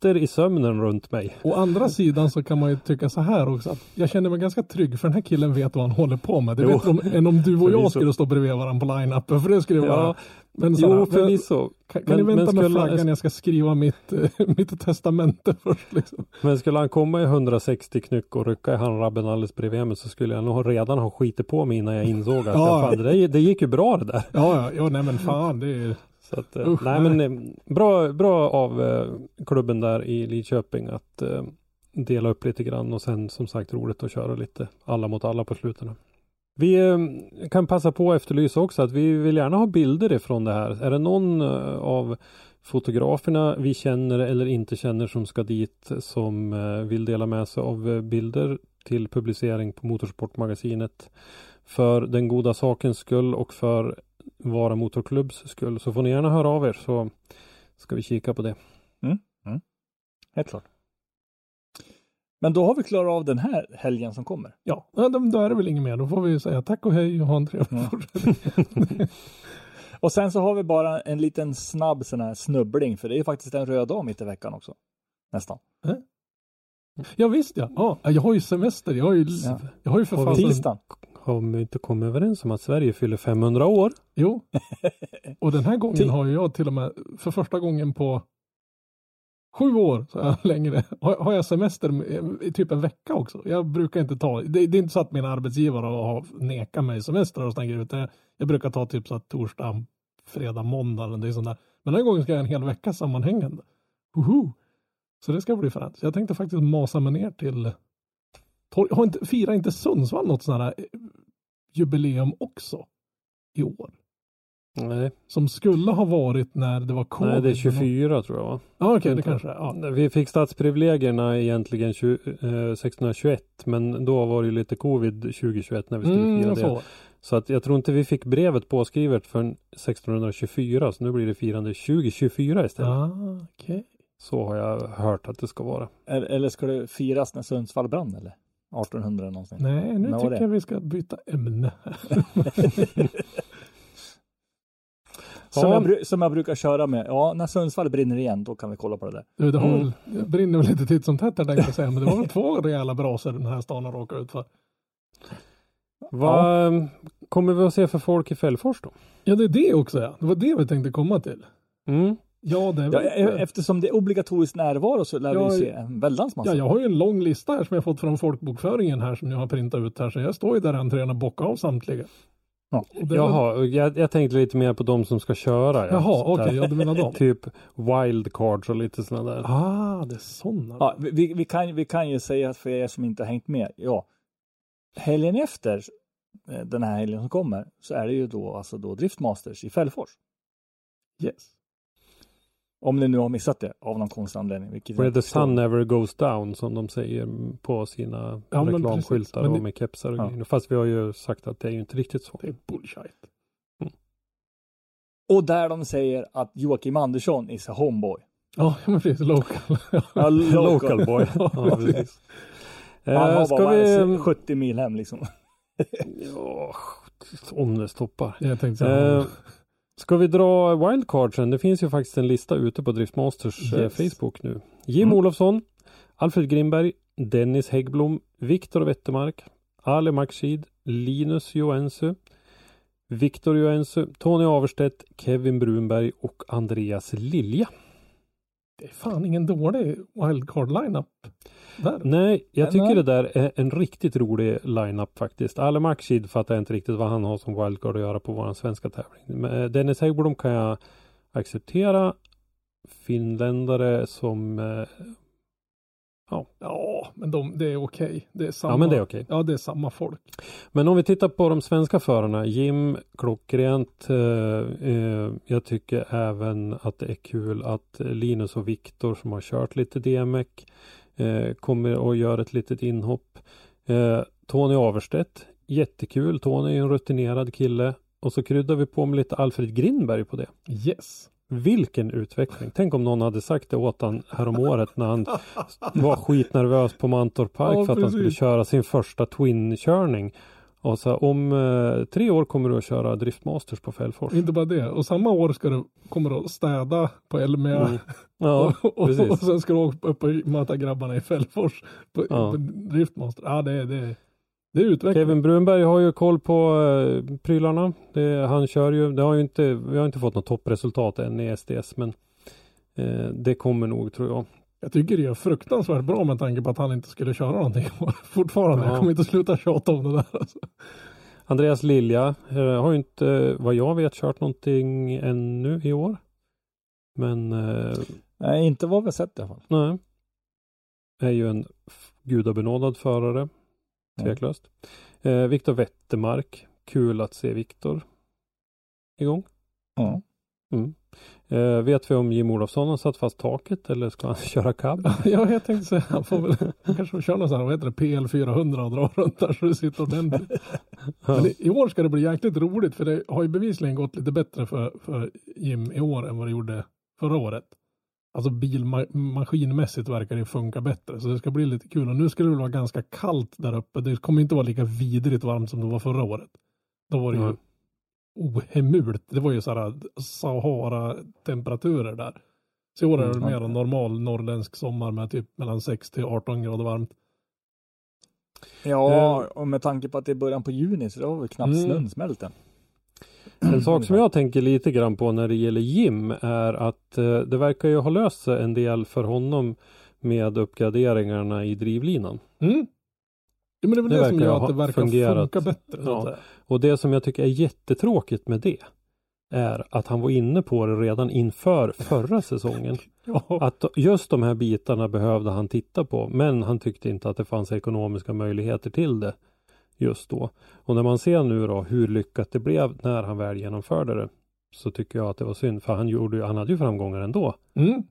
B: åttor i sömnen runt mig.
C: Å andra sidan så kan man ju tycka så här också att jag känner mig ganska trygg för den här killen vet vad han håller på med. Det
B: Jo.
C: vet de, än om du och jag skulle stå bredvid varandra på line-upen för det skulle vara
B: Ja,
C: men så här,
B: jo
C: men-
B: förvisso.
C: Kan, kan
B: Men-
C: ni vänta
B: men
C: med flaggan? Jag ska skriva mitt, eh, mitt testamente först. Liksom.
B: Men skulle han komma i 160 knyck och rycka i handrabben alldeles bredvid mig så skulle jag nog redan ha skitit på mig innan jag insåg att
C: Ja.
B: fan, det, det gick ju bra det där.
C: Ja, ja, ja, nej men fan det är
B: Så att, eh,
C: Usch,
B: nej,
C: nej.
B: men eh, bra, bra av eh, klubben där i Lidköping att dela upp lite grann och sen som sagt roligt att köra lite alla mot alla på sluten. Vi kan passa på att efterlysa också att vi vill gärna ha bilder ifrån det här. Är det någon av fotograferna vi känner eller inte känner som ska dit som vill dela med sig av bilder till publicering på Motorsportmagasinet för den goda sakens skull och för Vara Motorklubbs skull så får ni gärna höra av er så ska vi kika på det.
A: Helt klart. Men då har vi klarat av den här helgen som kommer.
C: Ja, då, är det väl inget mer. Då får vi säga tack och hej och ha en trevlig
A: Ja.
C: fortsättning.
A: Och sen så har vi bara en liten snabb sån här snubbling, för det är ju faktiskt en röd dag mitt i veckan också. Nästan.
C: Ja visst ja. ja. Jag har ju semester. Jag har ju,
A: Ja.
C: jag har ju för fasen...
A: Tisdagen.
B: Har vi inte kommit överens om att Sverige fyller 500 år?
C: Jo. Och den här gången har jag till och med för första gången på sju år så här längre har, jag semester i typ en vecka också. Jag brukar inte ta, det, det är inte så att mina arbetsgivare har nekat mig semester och sådana grejer utan jag, jag brukar ta typ så att torsdag, fredag, måndag eller något sånt där. Men den här gången ska jag en hel vecka sammanhängande. Woho! Så det ska bli fränt. Jag tänkte faktiskt masa mig ner till Tor- Har inte, firar inte Sundsvall något sånt här jubileum också? I år?
B: Nej,
C: Som skulle ha varit när det var covid.
B: nej det är 24 tror jag?
C: Ja okej, det kanske. Ja.
B: Vi fick stadsprivilegierna egentligen 20, eh, 1621 men då var det ju lite covid 2021 när vi skulle
C: Mm,
B: fira det.
C: så.
B: Så att jag tror inte vi fick brevet påskrivet förrän 1624 så nu blir det firande 2024 istället.
C: Ah, okej.
B: Så har jag hört att det ska vara.
A: Eller, eller ska det firas när Sundsvall brann eller? 1800 någonsin.
C: Nej, nu
A: När
C: tycker jag vi ska byta ämne.
A: Som,
B: Ja.
A: jag, som jag brukar köra med. Ja, när Sundsvall brinner igen, då kan vi kolla på det där.
C: Du, det, har
B: Mm.
C: väl, det brinner väl lite titt som tätt här tänkte jag säga, men det var väl två rejäla brasor den här stan har råkat ut för.
B: Vad kommer vi att se för folk i Fällfors då?
C: Ja, det är det också ja. Det var det vi tänkte komma till.
B: Mm.
C: Ja, det
A: Ja, e- eftersom det är obligatorisk närvaro så lär
C: Ja,
A: vi se en väldans massa.
C: Ja, jag har ju en lång lista här som jag fått från folkbokföringen här som jag har printat ut här. Så jag står ju där i entrén och bockar av samtliga.
A: Ja.
B: Jaha, och jag, jag tänkte lite mer på de som ska köra.
C: Jaha,
B: Så
C: okej,
B: där.
C: ja du menar dem.
B: Typ wildcards och lite sådana där.
C: Ah, det är sådana.
A: Ja, vi- vi, kan, vi kan ju säga för er som inte har hängt med. Ja, helgen efter eh, den här helgen som kommer så är det ju då alltså då Driftmasters i Fällfors.
C: Yes.
A: Om ni nu har missat det av någon konstig anledning.
B: Where the sun never goes down som de säger på sina
C: Ja,
B: reklamskyltar.
C: Men
B: och
C: det-
B: med kepsar och
A: Ja.
B: grejer. Fast vi har ju sagt att det är ju inte riktigt så.
C: Det är bullshit.
A: Och där de säger att Joakim Andersson is a homeboy.
C: Ja, men precis. Local.
A: Ja,
B: Local boy.
C: Ja, precis.
A: Han
B: Eh,
A: har
B: ska
A: bara
B: vi...
A: 70 mil hem liksom.
B: Ja, ångesttoppar.
C: Jag tänkte säga.
B: Eh, ska vi dra wildcardsen? Det finns ju faktiskt en lista ute på Driftmasters eh,
C: Yes.
B: Facebook nu. Jim
C: Mm.
B: Olofsson, Alfred Grimberg, Dennis Häggblom, Viktor Wettermark, Ale Makshid, Linus Joensuu, Viktor Joensuu, Tony Averstedt, Kevin Brunberg och Andreas Lilja.
C: Det är fan ingen dålig wildcard lineup där.
B: Nej, jag tycker
A: nej.
B: det där är en riktigt rolig line-up faktiskt. Ale Makshid fattar jag inte riktigt vad han har som wildcard att göra på våran svenska tävling. Men eh, Dennis Häggblom kan jag acceptera. Finländare som... eh,
C: Ja, men de, det är okej. Det är samma.
B: Ja men det är okej.
C: Ja, det är samma folk.
B: Men om vi tittar på de svenska förarna. Jim, klockrent. Eh, eh, jag tycker även att det är kul att Linus och Viktor som har kört lite DMEC eh, kommer och gör ett litet inhopp. Eh, Tony Averstedt. Jättekul. Tony är en rutinerad kille. Och så kryddar vi på med lite Alfred Grindberg på det.
C: Yes.
B: Vilken utveckling! Tänk om någon hade sagt det åt han härom året när han var skitnervös på Mantorp Park
C: Ja,
B: för att han skulle köra sin första Twin-körning. Och så om eh, tre år kommer du att köra Driftmasters på Fällfors.
C: Inte bara det. Och samma år ska du, kommer du att städa på Elmia.
B: Mm. Ja,
C: och, och, och sen ska du åka upp och möta grabbarna i Fällfors. På,
B: Ja.
C: på Driftmaster. Ja, det, det, det är utveckling.
B: Kevin Brunberg har ju koll på eh, prylarna. Det, han kör ju, det har ju inte, vi har inte fått något toppresultat än i SDS men eh, det kommer nog tror jag.
C: Jag tycker det är fruktansvärt bra med tanke på att han inte skulle köra någonting. Fortfarande.
B: Ja.
C: Jag kommer inte sluta tjata om det där. Alltså.
B: Andreas Lilja eh, har ju inte vad jag vet kört någonting ännu i år. Men eh,
A: Nej, inte vad vi sett i alla fall.
B: Nej. Är ju en gudabenådad förare. Tveklöst. Eh, Viktor Wettermark. Kul att se Viktor igång.
A: Ja.
B: Eh, vet vi om Jim Olofsson har satt fast taket eller ska han köra cab?
C: Ja, jag tänkte säga, han får väl kanske får köra någon sån här, vad heter det, PL 400 och dra runt där så det sitter ordentligt.
B: Ja.
C: Men i, i år ska det bli jäkligt roligt för det har ju bevisligen gått lite bättre för, för Jim i år än vad det gjorde förra året. Alltså bilmaskinmässigt verkar det funka bättre så det ska bli lite kul och nu ska det väl vara ganska kallt där uppe. Det kommer inte vara lika vidrigt varmt som det var förra året. Då var det ju
B: Nej.
C: ohemult. Det var ju sådana Sahara-temperaturer där. Så i år är det
A: Mm.
C: mer en normal norrländsk sommar med typ mellan 6 till 18 grader varmt.
A: Ja, och med tanke på att det är början på juni så då har vi knappt
B: Mm.
A: snön smält än.
B: En sak som jag tänker lite grann på när det gäller Jim är att eh, det verkar ju ha löst sig en del för honom med uppgraderingarna i drivlinan.
C: Mm. Ja, men det är väl
B: Det
C: det, som gör att det verkar
B: fungerat.
C: funka bättre.
B: Ja. Och det som jag tycker är jättetråkigt med det är att han var inne på det redan inför förra säsongen.
C: Ja,
B: Att just de här bitarna behövde han titta på men han tyckte inte att det fanns ekonomiska möjligheter till det just då. Och när man ser nu då hur lyckat det blev när han väl genomförde det så tycker jag att det var synd för han, gjorde, ju- han hade ju framgångar ändå
C: mm.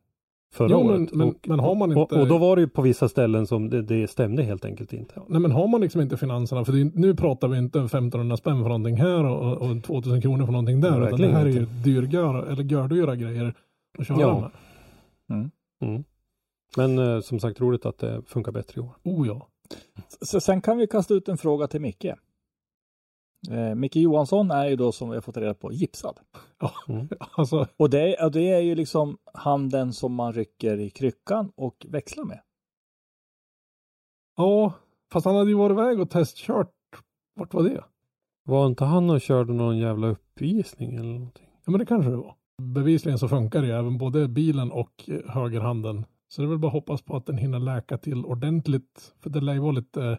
B: förra
C: Jo, men-
B: året.
C: men-
B: och,
C: men har man inte-
B: och, och då var det ju på vissa ställen som det, det stämde helt enkelt inte.
C: Nej men har man liksom inte finanserna, för det, nu pratar vi inte 1500 spänn för någonting här och, och 2000 kronor för någonting där. Utan det här är ju dyrgöra, eller gördyra grejer att köra
B: Ja.
C: med.
B: Mm. Men eh, som sagt roligt att det funkar bättre i år.
C: Oh ja.
A: Så sen kan vi kasta ut en fråga till Micke. Eh, Micke Johansson är ju då som vi har fått reda på gipsad.
B: Mm.
C: Alltså,
A: Och det, och det är ju liksom handen som man rycker i kryckan och växlar med.
C: ja. Fast han hade ju varit iväg och testkört. Vart var det?
B: Var inte han och körde någon jävla uppvisning eller någonting?
C: Ja men det kanske det var. Bevisligen så funkar det ju även både bilen och eh, högerhanden. Så det är väl bara att hoppas på att den hinner läka till ordentligt. För det lär ju vara lite eh,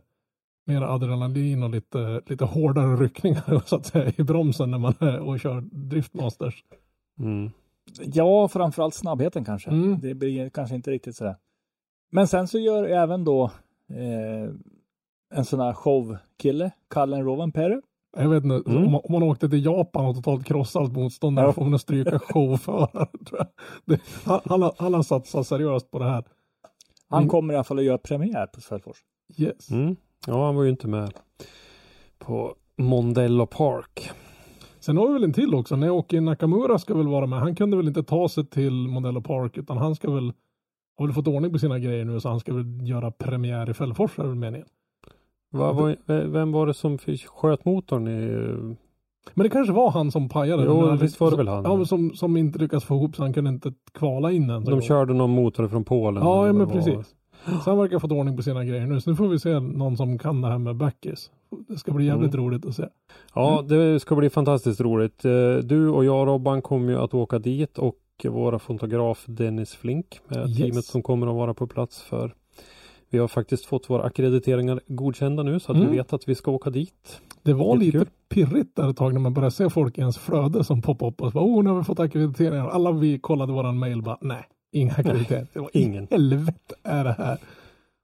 C: mer adrenalin och lite, lite hårdare ryckningar så att säga i bromsen när man är och kör driftmasters.
B: Mm.
A: Ja, framförallt snabbheten kanske.
C: Mm.
A: Det blir kanske inte riktigt sådär. Men sen så gör även då eh, en sån här showkille, Kallen Rovanperä.
C: Jag vet inte,
B: Mm.
C: om, man, om man åkte till Japan och totalt krossade allt motstånd
A: Ja.
C: ja. får man stryka. Det, han, han, har- han har satsat seriöst på det här.
A: Han
C: Mm.
A: kommer i alla fall att göra premiär på Svelfors.
C: Yes.
B: Mm. Ja, han var ju inte med på Mondello Park.
C: Sen har vi väl en till också. Naoki Nakamura ska väl vara med. Han kunde väl inte ta sig till Modello Park utan han ska väl har väl fått ordning på sina grejer nu så han ska väl göra premiär i Fällfors är väl meningen.
B: Var, ve- vem var det som sköt motorn i...
C: Men det kanske var han som pajade.
B: Jo,
C: Men
B: visst var det väl han.
C: Ja, som, som inte lyckades få ihop så han kunde inte kvala in än.
B: De körde någon motor från Polen.
C: Ja, ja men
B: var.
C: precis. Så han verkar ha fått ordning på sina grejer nu. Så nu får vi se någon som kan det här med backis. Det ska bli jävligt
B: Mm.
C: roligt att se.
B: Ja, det ska bli fantastiskt roligt. Eh, Du och jag Robban kommer ju att åka dit och våra fotograf Dennis Flink med
C: Yes.
B: teamet som kommer att vara på plats för vi har faktiskt fått våra akkrediteringar godkända nu så att
C: Mm.
B: vi vet att vi ska åka dit.
C: Det var
B: Jättekul.
C: lite pirrigt där ett tag när man började se folk i ens flöde som poppade upp och så bara, oh nu har vi fått akkrediteringar. Alla vi kollade våran mail bara, nej, inga akkrediteringar. Det var
B: ingen.
C: Helvete är det här?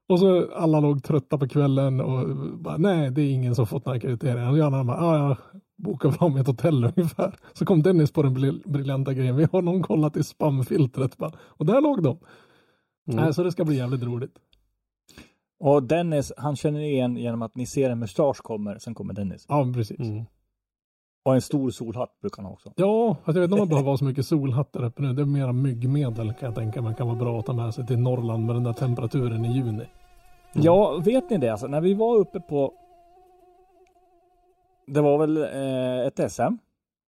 C: Och så alla låg trötta på kvällen och bara, nej det är ingen som fått några akkrediteringar. Och jag bara, ja jag bokar fram ett hotell ungefär. Så kom Dennis på den bril- briljanta grejen, vi har någon kollat i spamfiltret bara. Och där låg de.
B: Mm.
C: Nej, så det ska bli jävligt roligt.
A: Och Dennis, han känner igen genom att ni ser en mustasch kommer, sen kommer Dennis.
C: Ja, precis.
B: Mm.
A: Och en stor solhatt brukar han ha också.
C: Ja, fast jag vet inte om man behöver ha så mycket solhatt där uppe nu. Det är mera myggmedel kan jag tänka mig kan vara bra att ta med sig till Norrland med den där temperaturen i juni.
A: Ja, vet ni det? Alltså, när vi var uppe på... Det var väl eh, ett SM,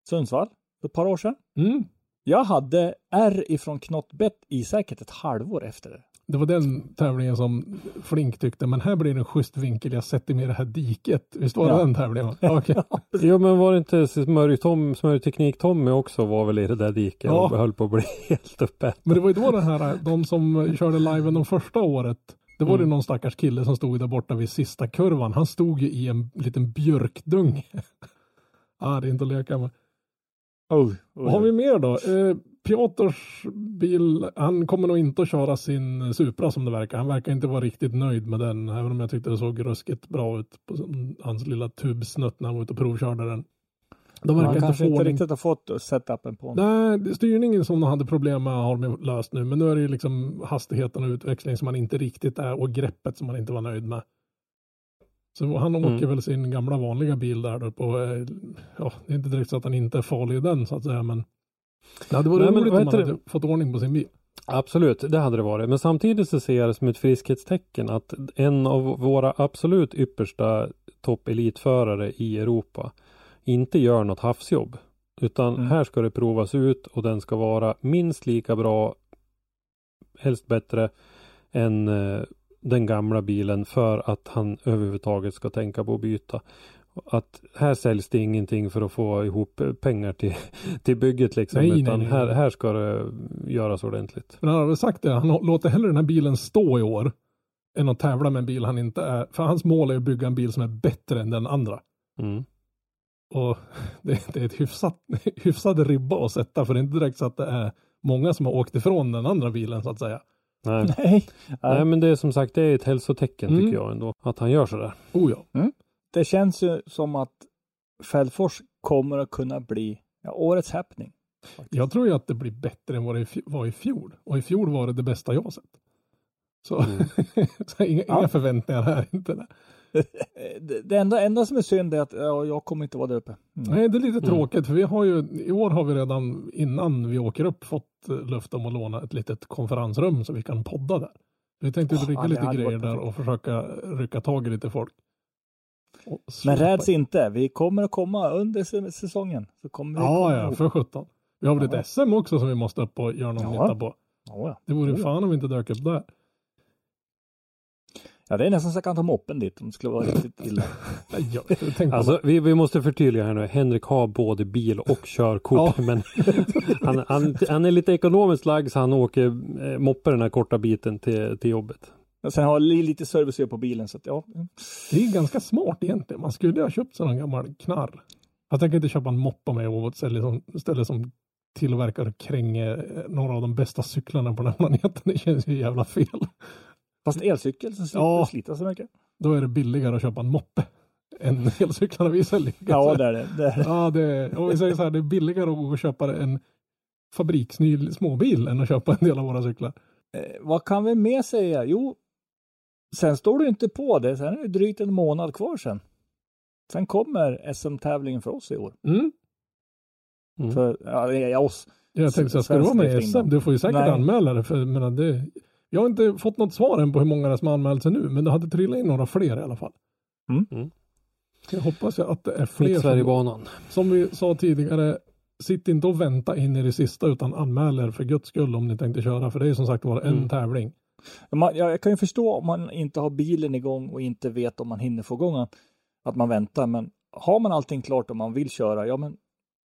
A: Sundsvall, för ett par år sedan.
C: Mm.
A: Jag hade R ifrån Knottbett i säkert ett halvår efter det.
C: Det var den tävlingen som Flink tyckte, men här blir det en schysst vinkel. Jag sätter mig i det här diket. Visst var det
A: Ja.
C: den tävlingen? okej.
B: Jo men var det inte smörjtom, smörjteknik Tommy också var väl i det där diket
C: Ja.
B: och höll på att bli helt uppäten.
C: Men det var ju då den här, de som körde liven de första året. Det var det
B: Mm.
C: någon stackars kille som stod där borta vid sista kurvan. Han stod ju i en liten björkdung. ah, det är inte att leka med.
A: Oh,
C: Vad har vi mer då? Eh, Piotrs bil, han kommer nog inte att köra sin Supra som det verkar. Han verkar inte vara riktigt nöjd med den, även om jag tyckte det såg ruskigt bra ut på hans lilla tubsnutt när han var ute och provkörde den. De verkar
A: Han
C: inte
A: kanske inte
C: ordning.
A: riktigt har fått setupen på.
C: Nej, det- styrningen som de hade problem med har de löst nu, men nu är det ju liksom hastigheten och utväxling som man inte riktigt är och greppet som man inte var nöjd med. Så han åker
B: Mm.
C: väl sin gamla vanliga bil där då på, eh, ja, det är inte direkt så att han inte är farlig i den så att säga, men det hade varit
B: Nej,
C: roligt om man hade fått ordning på sin bil.
B: Absolut, det hade det varit. Men samtidigt så ser jag det som ett friskhetstecken att en av våra absolut yppersta toppelitförare i Europa inte gör något havsjobb. Utan
A: Mm.
B: här ska det provas ut och den ska vara minst lika bra, helst bättre, än eh, den gamla bilen för att han överhuvudtaget ska tänka på att byta. Att här säljs det ingenting för att få ihop pengar till, till bygget liksom.
C: Nej, nej,
B: utan
C: nej.
B: Här, här ska det göras ordentligt.
C: Men han har väl sagt det, han låter hellre den här bilen stå i år än att tävla med en bil han inte är, för hans mål är att bygga en bil som är bättre än den andra.
B: Mm.
C: Och det, det är ett hyfsat, hyfsad ribba att sätta för det är inte direkt så att det är många som har åkt ifrån den andra bilen så att säga.
B: Nej.
A: Nej.
B: Nej, men det är som sagt det är ett hälsotecken
C: Mm.
B: tycker jag ändå. Att han gör sådär.
C: Oh ja.
A: Det känns ju som att Fällfors kommer att kunna bli ja, årets happening.
C: Jag tror ju att det blir bättre än vad det var i fjol. Och i fjol var det det bästa jag har sett. Så,
B: Mm.
C: så inga,
A: Ja.
C: inga förväntningar här inte. Där.
A: Det, det enda, enda som är synd är att ja, jag kommer inte vara där uppe. Mm.
C: Nej, det är lite tråkigt för vi har ju, i år har vi redan innan vi åker upp fått löfte om att låna ett litet konferensrum så vi kan podda där. Vi tänkte
A: Åh,
C: rigga
A: ja,
C: lite grejer där
A: perfekt.
C: och försöka rycka tag i lite folk.
A: Men räds inte, vi kommer att komma under sä- säsongen. Så kommer vi
C: Ja,
A: komma
C: ja, för 17. Vi har väl
A: Ja.
C: ett SM också som vi måste upp och göra någon
A: Ja.
C: nytta på.
A: Ja, ja.
C: Det vore
A: ja.
C: fan om vi inte dök upp där.
A: ja, det är nästan så jag kan ta moppen dit om det skulle vara riktigt illa.
C: På
B: Alltså vi, vi måste förtydliga här nu. Henrik har både bil och körkort. Men han, han, han är lite ekonomiskt lagd så han åker eh, moppe den här korta biten till, till jobbet.
A: Och sen har lite service på bilen så att ja.
C: Det är ganska smart egentligen. Man skulle ha köpt sån gammal knarr. Jag tänker inte köpa en moppa med och ställe som, ställe som tillverkar och kränger några av de bästa cyklarna på den här planeten. Det känns ju jävla fel.
A: Fast elcykel så slipper
C: Ja.
A: slita så mycket.
C: Då är det billigare att köpa en moppe än elcyklarna vi säljer.
A: Ja, det är det. det, är det.
C: Ja, det om vi säger så här, det är billigare att köpa en fabriksny småbil än att köpa en del av våra cyklar.
A: Eh, vad kan vi mer säga? Jo, sen står du inte på det. Sen är det drygt en månad kvar sen. Sen kommer SM-tävlingen för oss i år.
C: Mm.
B: Mm.
A: För ja, ja, oss.
C: Jag tänkte så här, ska du vara med i SM? Du får ju säkert
A: Nej.
C: anmäla det. För, jag, menar, det, jag har inte fått något svar än på hur många det är som har anmält sig nu, men det hade trillat in några fler i alla fall.
A: Mm.
B: Mm.
C: Jag hoppas att det är fler. Som,
B: Sverigebanan.
C: som vi sa tidigare, sitt inte och vänta in i det sista utan anmäl er för guds skull om ni tänkte köra. För det är som sagt var en
B: Mm.
C: tävling.
A: Man, jag, kan ju förstå om man inte har bilen igång och inte vet om man hinner få igång den, att man väntar. Men har man allting klart och man vill köra, ja men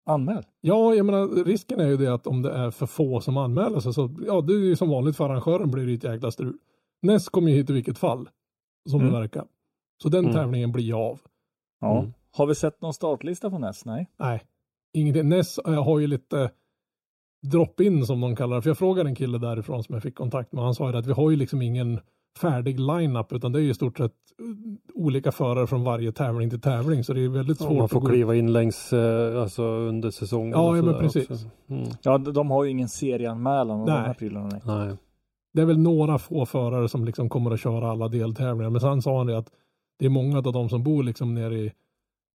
A: anmäl.
C: Ja, jag menar risken är ju det att om det är för få som anmäler sig så, ja det är ju som vanligt för arrangören blir det ett jäkla strul. Näst kommer ju hit i vilket fall, som
A: Mm.
C: det verkar. Så den
B: Mm.
C: tävlingen blir av.
A: Ja.
B: Mm.
A: Har vi sett någon startlista från NES? Nej.
C: Nej, ingenting. Ness har ju lite drop-in som de kallar det. För jag frågade en kille därifrån som jag fick kontakt med. Han sa ju att vi har ju liksom ingen färdig line-up utan det är ju i stort sett eh, olika förare från varje tävling till tävling. Så det är väldigt
B: Ja,
C: svårt
B: man får
C: att
B: kliva in längs eh, alltså under säsongen.
C: Ja, ja, men precis.
B: Mm.
A: Ja, de har ju ingen serieanmälan och de
C: Nej.
A: här prylarna. Nej.
B: Nej.
C: Det är väl några få förare som liksom kommer att köra alla deltävlingar. Men sen sa han det att det är många av de som bor liksom nere i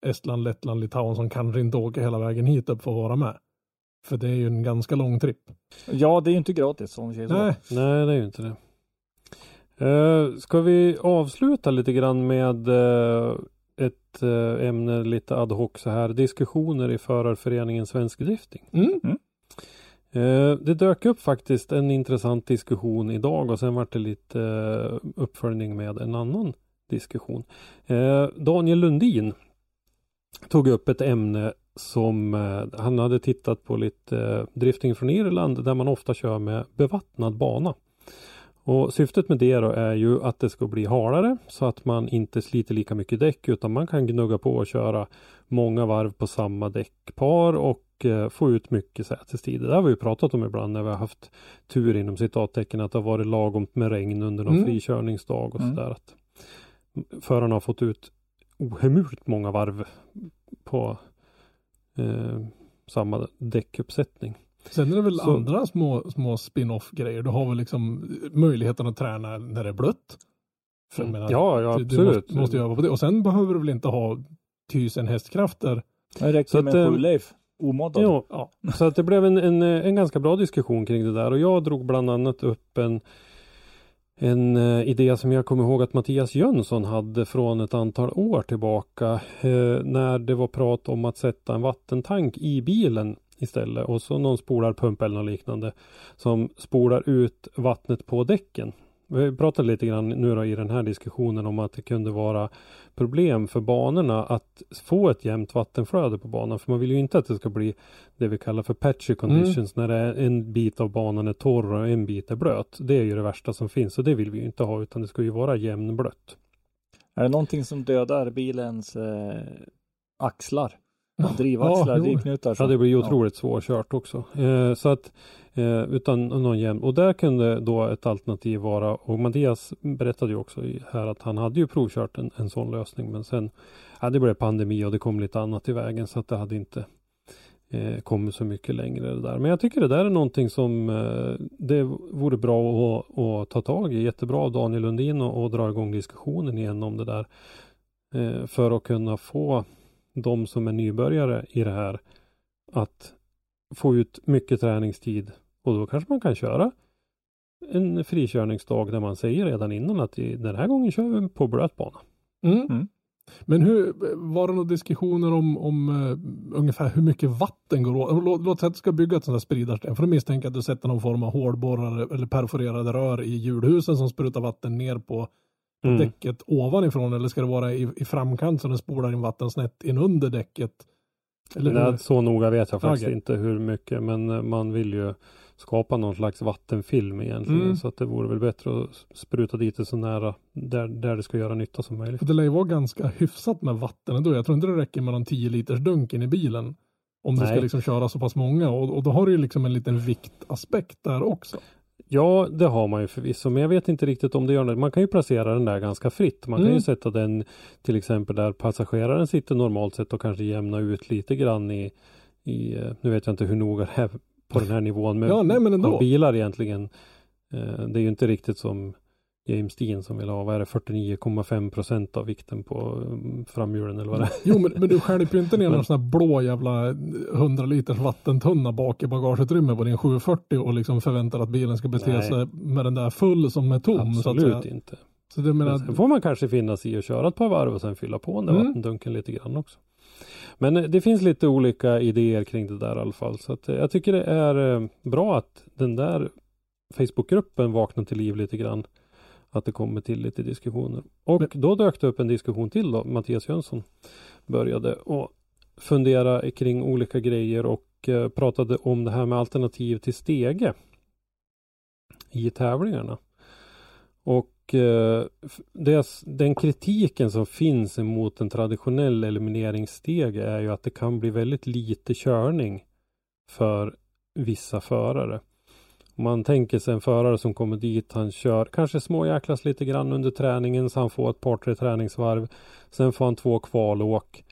C: Estland, Lettland, Litauen som kanske inte åker hela vägen hit upp för att vara med. För det är ju en ganska lång tripp.
A: Ja, det är ju inte gratis om vi säger så.
C: Nej,
B: Nej, det är ju inte det. Uh, ska vi avsluta lite grann med eh, ett eh, ämne lite ad hoc så här. Diskussioner i förarföreningen Svensk Drifting.
C: mm.
B: Eh, det dök upp faktiskt en intressant diskussion idag och sen vart det lite eh, uppföljning med en annan diskussion. Eh, Daniel Lundin tog upp ett ämne som eh, han hade tittat på lite eh, drifting från Irland där man ofta kör med bevattnad bana. Och syftet med det då är ju att det ska bli halare så att man inte sliter lika mycket däck utan man kan gnugga på och köra många varv på samma däckpar och eh, få ut mycket sätestider. Det har vi ju pratat om ibland när vi har haft tur inom citattecken att det har varit lagom med regn under någon
C: Mm.
B: frikörningsdag och
A: Mm.
B: sådär. Att förarna har fått ut ohemult många varv på eh, samma däckuppsättning.
C: Sen är det väl
B: Så-
C: andra små, små spin-off grejer. Du har väl liksom möjligheten att träna när det är blött. För jag
B: Mm.
C: menar,
B: Ja, ja absolut.
C: Du måste, måste öva på det. Och sen behöver du väl inte ha tusen hästkrafter.
A: Det räcker
B: Så
A: med
B: att,
A: en
B: eh,
A: sju-Leif. Omoddad.
B: Ja,
C: Ja.
B: så att det blev en, en, en ganska bra diskussion kring det där och jag drog bland annat upp en en eh, idé som jag kommer ihåg att Mattias Jönsson hade från ett antal år tillbaka eh, när det var prat om att sätta en vattentank i bilen istället och så någon spolarpump eller något liknande som spolar ut vattnet på däcken. Vi pratade lite grann nu då i den här diskussionen om att det kunde vara problem för banorna att få ett jämnt vattenflöde på banan. För man vill ju inte att det ska bli det vi kallar för patchy conditions när det är en bit av banan är torr och en bit är blöt. Det är ju det värsta som finns och det vill vi ju inte ha utan det ska ju vara jämnblött.
A: Är det någonting som dödar bilens eh, axlar Drivaxlar,
C: Ja,
A: drivknutar. så-
B: Ja, det blir ju
A: ja.
B: otroligt svårkört också. Eh, så att eh, utan någon jämn. Och där kunde då ett alternativ vara och Mattias berättade ju också här att han hade ju provkört en, en sån lösning men sen ja, det blev pandemi och det kom lite annat i vägen så att det hade inte eh, kommit så mycket längre det där. Men jag tycker det där är någonting som eh, det vore bra att, att ta tag i. Jättebra av Daniel Lundin och, och dra igång diskussionen igen om det där. Eh, för att kunna få de som är nybörjare i det här att få ut mycket träningstid och då kanske man kan köra en frikörningsdag där man säger redan innan att den här gången kör vi på blöt bana.
C: Mm.
A: Mm.
C: Men hur, var det några diskussioner om, om uh, ungefär hur mycket vatten går åt? Låt, låt säga att du ska bygga ett sånt här spridarsystem. För då misstänker att du sätter någon form av hårdborrar eller perforerade rör i hjulhusen som sprutar vatten ner på
B: Mm.
C: däcket ovanifrån. Eller ska det vara i, i framkant så den spolar in vatten snett in under däcket? Eller?
B: Nej, så noga vet jag faktiskt
C: Okej.
B: inte hur mycket men eh, man vill ju skapa någon slags vattenfilm egentligen
C: Mm.
B: så att det vore väl bättre att spruta dit det så nära där, där det ska göra nytta som möjligt.
C: För det lär ju vara ganska hyfsat med vatten ändå. Jag tror inte det räcker med någon 10 liters dunken i bilen. Om du
B: Nej.
C: ska liksom köra så pass många. Och, och då har du ju liksom en liten viktaspekt där också.
B: Ja, det har man ju förvisso, men jag vet inte riktigt om det gör det. Man kan ju placera den där ganska fritt. Man kan
C: Mm.
B: ju sätta den till exempel där passageraren sitter normalt sett och kanske jämna ut lite grann i, i eh, nu vet jag inte hur noga det är på den här nivån med
C: Ja, nej, men ändå.
B: av bilar egentligen. Eh, Det är ju inte riktigt som James Dean som vill ha, vad är det, 49,5 procent av vikten på mm, framhjulen eller vad det är.
C: Jo, men, men du stjälper ju inte ner någon sån här blå jävla 100 liters vattentunna bak i bagageutrymmet på din 740 och liksom förväntar att bilen ska bete
B: Nej.
C: sig med den där full som är tom.
B: Absolut inte.
C: så det menar,
B: Men sen får man kanske finna sig i att köra ett par varv och sen fylla på den där
C: Mm.
B: vattendunken lite grann också. Men eh, det finns lite olika idéer kring det där i alla fall. Så att eh, jag tycker det är eh, bra att den där Facebookgruppen vaknar till liv lite grann. Att det kommer till lite diskussioner. Och då dök det upp en diskussion till då. Mattias Jönsson började och fundera kring olika grejer och eh, pratade om det här med alternativ till stege i tävlingarna. Och eh, det, den kritiken som finns emot en traditionell elimineringsstege är ju att det kan bli väldigt lite körning för vissa förare. Man tänker sig en förare som kommer dit, han kör kanske småjäklas lite grann under träningen så han får ett par tre träningsvarv. Sen får han två kvalåk.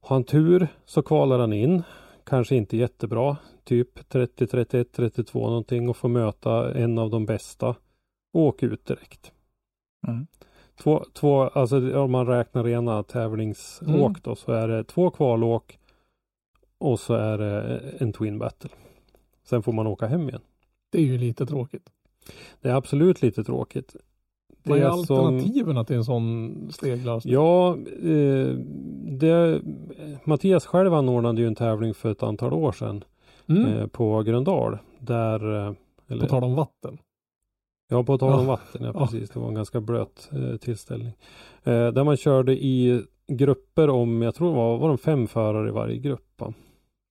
B: Har han tur så kvalar han in. Kanske inte jättebra. Typ 30, 31, 32 någonting och får möta en av de bästa. Och åka ut direkt.
A: Mm.
B: Två, två, alltså om man räknar rena tävlingsåk
C: Mm.
B: då så är det två kvalåk och så är det en twin battle. Sen får man åka hem igen.
C: Det är ju lite tråkigt.
B: Det är absolut lite tråkigt. Det
C: Vad är
B: är som-
C: alternativen till en sån steglösning?
B: Ja, eh, det, Mattias själv anordnade ju en tävling för ett antal år sedan
C: Mm.
B: eh, på Gröndal. Där, eh, eller,
C: På tal om vatten.
B: ja, på tal om
C: Ja.
B: vatten, ja
C: Ja.
B: precis. Det var en ganska blöt eh, tillställning. Eh, där man körde i grupper om, jag tror det var, var de fem förare i varje grupp. Va?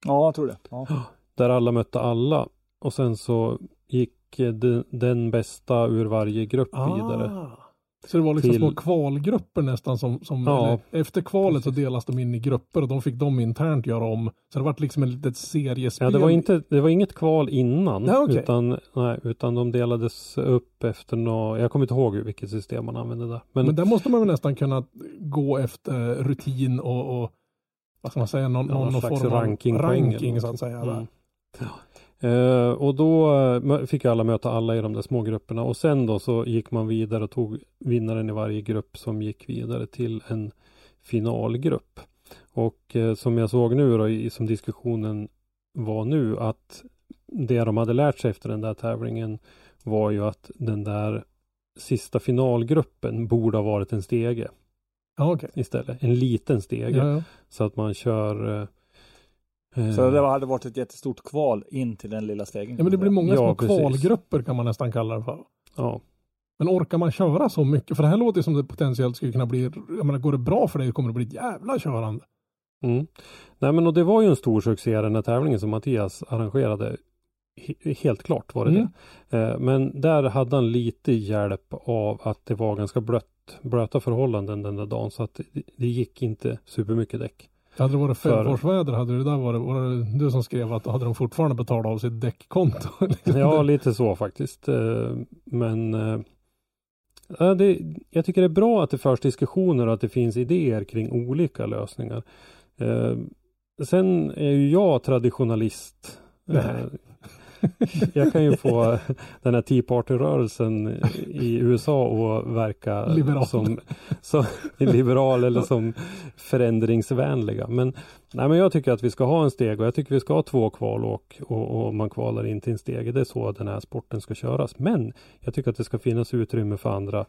A: Ja, jag tror det. Ja.
B: Där alla mötte alla. Och sen så gick eh, de, den bästa ur varje grupp vidare.
C: Ah. Så det var liksom
B: Till-
C: små kvalgrupper nästan som, som
B: Ja.
C: efter kvalet så delas de in i grupper och de fick de internt göra om. Så det var liksom ett litet seriespel.
B: Ja, det var, inte, det var inget kval innan.
C: Nej, okej.
B: utan, nej, utan de delades upp efter något, jag kommer inte ihåg vilket system man använde där. Men,
C: Men där måste man väl nästan kunna gå efter rutin och, och vad ska man säga, någon,
B: Ja,
C: någon,
B: någon
C: form av ranking
B: eller
C: så att säga.
B: Mm. Eh, och då eh, fick alla möta alla i de där små grupperna och sen då så gick man vidare och tog vinnaren i varje grupp som gick vidare till en finalgrupp. Och eh, som jag såg nu då i, som diskussionen var nu att det de hade lärt sig efter den där tävlingen var ju att den där sista finalgruppen borde ha varit en stege
C: okej.
B: istället. En liten stege.
C: Ja, ja.
B: Så att man kör eh,
A: Så det hade varit ett jättestort kval in till den lilla stegen.
C: ja, men det blir många
B: Ja,
C: små
B: precis.
C: kvalgrupper kan man nästan kalla det för.
B: Ja,
C: Men orkar man köra så mycket? För det här låter som det potentiellt skulle kunna bli, jag menar går det bra för dig kommer det bli ett jävla körande.
B: Mm. Nej men och det var ju en stor succé den här tävlingen som Mattias arrangerade. He- helt klart var det
C: Mm.
B: det. Eh, men där hade han lite hjälp av att det var ganska blött, blöta förhållanden den där dagen så att det, det gick inte supermycket däck.
C: Hade det varit femårsväder hade det där varit, var det du som skrev att hade de fortfarande betalat av sitt däckkonto. Liksom
B: Ja, lite så faktiskt. Eh, Men eh, ja, det, jag tycker det är bra att det förs diskussioner och att det finns idéer kring olika lösningar. Eh, Sen är ju jag traditionalist.
C: Nej.
B: Jag kan ju få den här Tea Party-rörelsen i USA och verka
C: Liberal.
B: som, som liberal eller som förändringsvänliga. Men, nej, men jag tycker att vi ska ha en steg och jag tycker vi ska ha två kvalåk och, och man kvalar in till en steg. Det är så den här sporten ska köras. Men jag tycker att det ska finnas utrymme för andra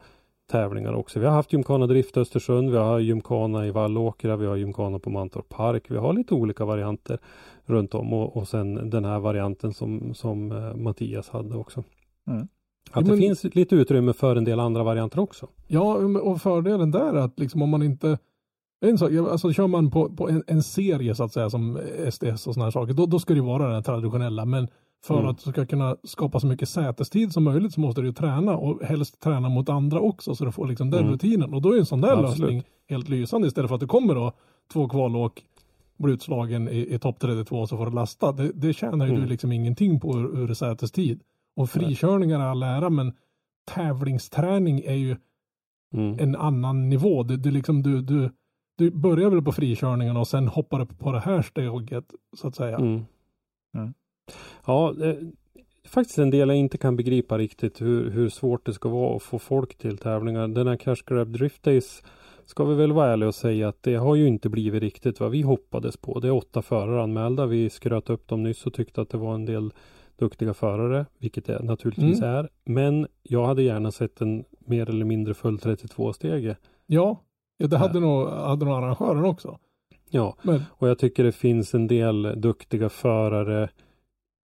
B: tävlingar också. Vi har haft Gymkhana Drift Östersund, vi har Gymkhana i Vallåkra, vi har Gymkhana på Mantorp Park. Vi har lite olika varianter runt om och, och sen den här varianten som, som eh, Mattias hade också.
A: Mm.
B: Att
C: Jo,
B: det
C: men-
B: finns lite utrymme för en del andra varianter också.
C: Ja, och fördelen där är att liksom om man inte en sak, alltså kör man på, på en, en serie så att säga som SDS och sådana här saker, då, då ska det ju vara den här traditionella. Men för
B: Mm.
C: att du ska kunna skapa så mycket sätestid som möjligt så måste du ju träna och helst träna mot andra också så du får liksom den
B: Mm.
C: rutinen. Och då är en sån där
B: Absolut.
C: lösning helt lysande istället för att du kommer då två kvalåk, blir utslagen i, i topp 32 så får du lasta. Det, det tjänar ju
B: Mm.
C: du liksom ingenting på ur, ur sätestid. Och frikörningar är all ära men tävlingsträning är ju
B: Mm.
C: en annan nivå. Det, det liksom du, du, du börjar väl på frikörningen och sen hoppar upp på det här steget så att säga.
B: Mm.
A: Mm.
B: Ja, det är faktiskt en del jag inte kan begripa riktigt hur, hur svårt det ska vara att få folk till tävlingar. Den här Cash Grab Drift Days ska vi väl vara ärliga och säga att det har ju inte blivit riktigt vad vi hoppades på. Det är åtta förare anmälda. Vi skröt upp dem nyss och tyckte att det var en del duktiga förare, vilket det naturligtvis
C: Mm.
B: är. Men jag hade gärna sett en mer eller mindre full 32-stege.
C: Ja, ja det hade nog, hade nog arrangören också.
B: Ja,
C: Men
B: Och jag tycker det finns en del duktiga förare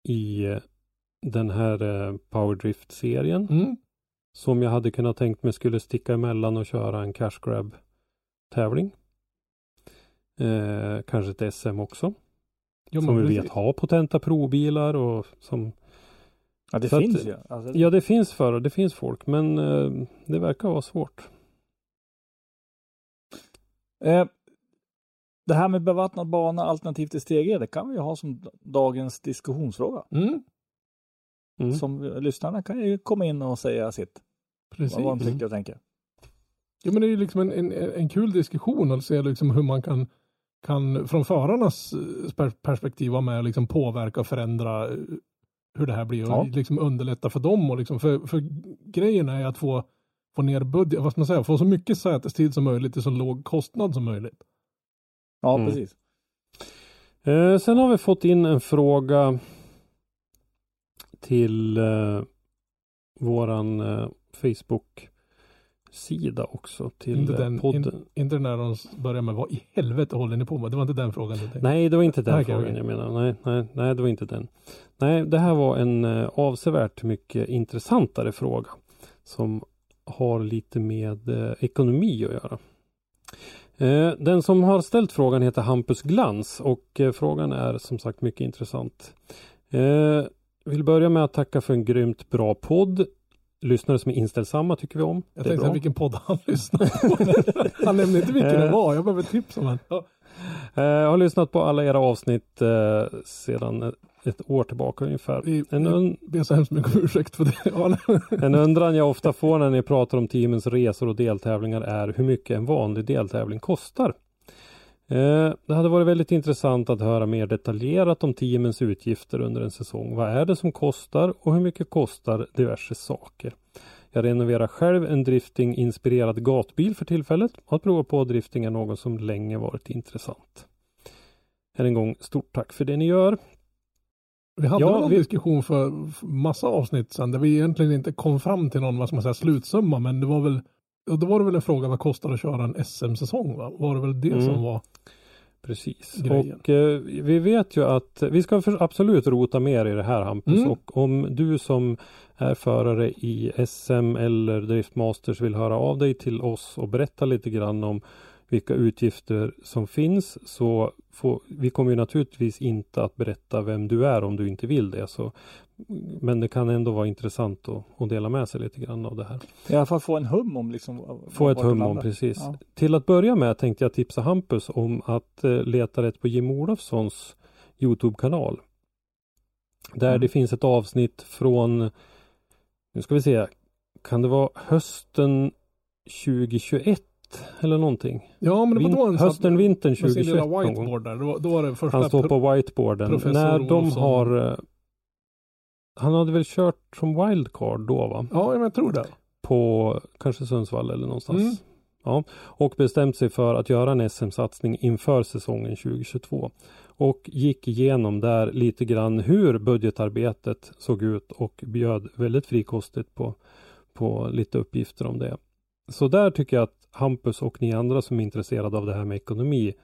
B: i eh, den här eh, Powerdrift-serien.
C: mm,
B: Som jag hade kunnat tänkt mig skulle sticka emellan och köra en cash grab tävling. Eh, kanske ett SM också.
C: ja,
B: som vi vet har potenta provbilar och som
A: Ja, det
B: Så att-
A: finns ju. Alltså,
B: Ja det finns förare, det finns folk men eh, det verkar vara svårt.
A: eh, det här med bevattnad bana alternativt till stege, det kan vi ju ha som dagens diskussionsfråga.
C: Mm,
B: Mm.
A: Som lyssnarna kan ju komma in och säga sitt.
C: precis.
A: Vad de tycker och tänker.
C: Ja, men det är ju liksom en, en, en kul diskussion att se liksom hur man kan, kan från förarnas eh, per- perspektiv vara med och liksom påverka och förändra eh, hur det här blir och
A: Ja.
C: liksom underlätta för dem. Och liksom, för, för grejen är att få, få ner budget, vad ska man säga, få så mycket sätestid som möjligt till så låg kostnad som möjligt.
A: Ja,
B: Mm.
A: precis.
B: Eh, sen har vi fått in en fråga till eh, våran eh, Facebook-sida också. Till
C: Inte
B: eh,
C: den,
B: podden.
C: in, inte när de s- börjar med vad i helvete håller ni på med? Det var inte den frågan du tänkte.
B: Nej, det var inte den
C: Okej,
B: frågan jag menar. Nej, nej, nej, det var inte den. Nej, det här var en eh, avsevärt mycket intressantare fråga som har lite med eh, ekonomi att göra. Eh, den som har ställt frågan heter Hampus Glans och eh, frågan är som sagt mycket intressant. Eh, vill börja med att tacka för en grymt bra podd. Lyssnare som är inställsamma tycker vi om.
C: Jag tänkte vilken podd han lyssnar på. han nämnde inte vilken det
B: Eh.
C: var. Jag behöver tips om den. Ja.
B: Eh, Jag har lyssnat på alla era avsnitt eh, sedan ett år tillbaka ungefär.
C: Vi,
B: En, un-
C: ber så hemskt mycket om ursäkt för det.
B: En undran jag ofta får när ni pratar om teamens resor och deltävlingar är hur mycket en vanlig deltävling kostar. Eh, Det hade varit väldigt intressant att höra mer detaljerat om teamens utgifter under en säsong. Vad är det som kostar och hur mycket kostar diverse saker? Jag renoverar själv en drifting-inspirerad gatbil för tillfället och att prova på drifting är något som länge varit intressant. Än en gång stort tack för det ni gör.
C: Vi hade
B: Ja,
C: en
B: vi-
C: diskussion för för massa avsnitt sedan där vi egentligen inte kom fram till någon vad ska man säga, slutsumma men det var väl och då var det väl en fråga vad kostar det att köra en SM-säsong va? Var det väl det
B: Mm.
C: som var
B: Precis.
C: Grejen.
B: Och eh, vi vet ju att vi ska absolut rota mer i det här Hampus.
C: Mm.
B: Och om du som är förare i SM eller Driftmasters vill höra av dig till oss och berätta lite grann om vilka utgifter som finns så får, vi kommer ju naturligtvis inte att berätta vem du är om du inte vill det. Så, men det kan ändå vara intressant att, att dela med sig lite grann av det här.
A: I alla fall få en hum om liksom.
B: Få ett hum om precis.
A: Ja.
B: Till att börja med tänkte jag tipsa Hampus om att eh, leta rätt på Jim Olofssons Youtube-kanal. Där
A: Mm.
B: det finns ett avsnitt från, nu ska vi se, kan det vara hösten 2021 eller någonting?
C: Ja, men det var då han
B: hösten, vintern
C: med sin
B: 2021
C: lilla whiteboard där. Då, då var det första...
B: Han står på whiteboarden. När de
C: Olofsson.
B: har eh, Han hade väl kört som wildcard då va?
C: Ja, jag tror det.
B: På kanske Sundsvall eller någonstans.
C: Mm.
B: Ja, och bestämt sig för att göra en SM-satsning inför säsongen 2022. Och gick igenom där lite grann hur budgetarbetet såg ut och bjöd väldigt frikostigt på, på lite uppgifter om det. Så där tycker jag att Hampus och ni andra som är intresserade av det här med ekonomi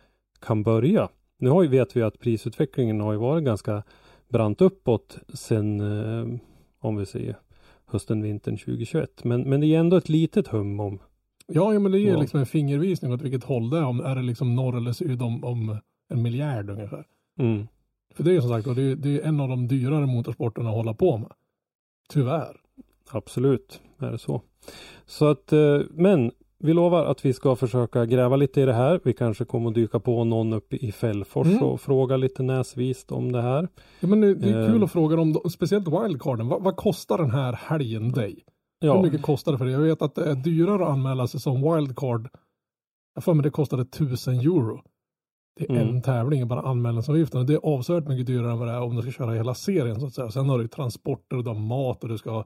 B: kan börja. Nu har ju, vet vi att prisutvecklingen har ju varit ganska brant uppåt sen, eh, om vi säger hösten, vintern 2021. Men, men det är ändå ett litet hum om
C: Ja, ja men det ger
B: Ja.
C: liksom en fingervisning åt vilket håll det är. Om, är det liksom norr eller syd om, om en miljard ungefär.
B: mm,
C: För det är ju som sagt och det är, det är en av de dyrare motorsporterna att hålla på med. Tyvärr.
B: Absolut, är det så. Så att, eh, men vi lovar att vi ska försöka gräva lite i det här. Vi kanske kommer att dyka på någon uppe i Fällfors
C: Mm.
B: och fråga lite näsvist om det här.
C: Ja, men det, är
B: Eh.
C: kul att fråga om, speciellt wildcarden. Vad, vad kostar den här helgen dig? Hur
B: Ja,
C: mycket kostar det för dig? Jag vet att det är dyrare att anmäla sig som wildcard. Jag får mig det kostade 1000 euro. Det är
B: Mm.
C: en tävling bara anmälningsavgiften. Det är avsevärt mycket dyrare än vad det är om du ska köra hela serien så att säga. Sen har du transporter och du har mat och du ska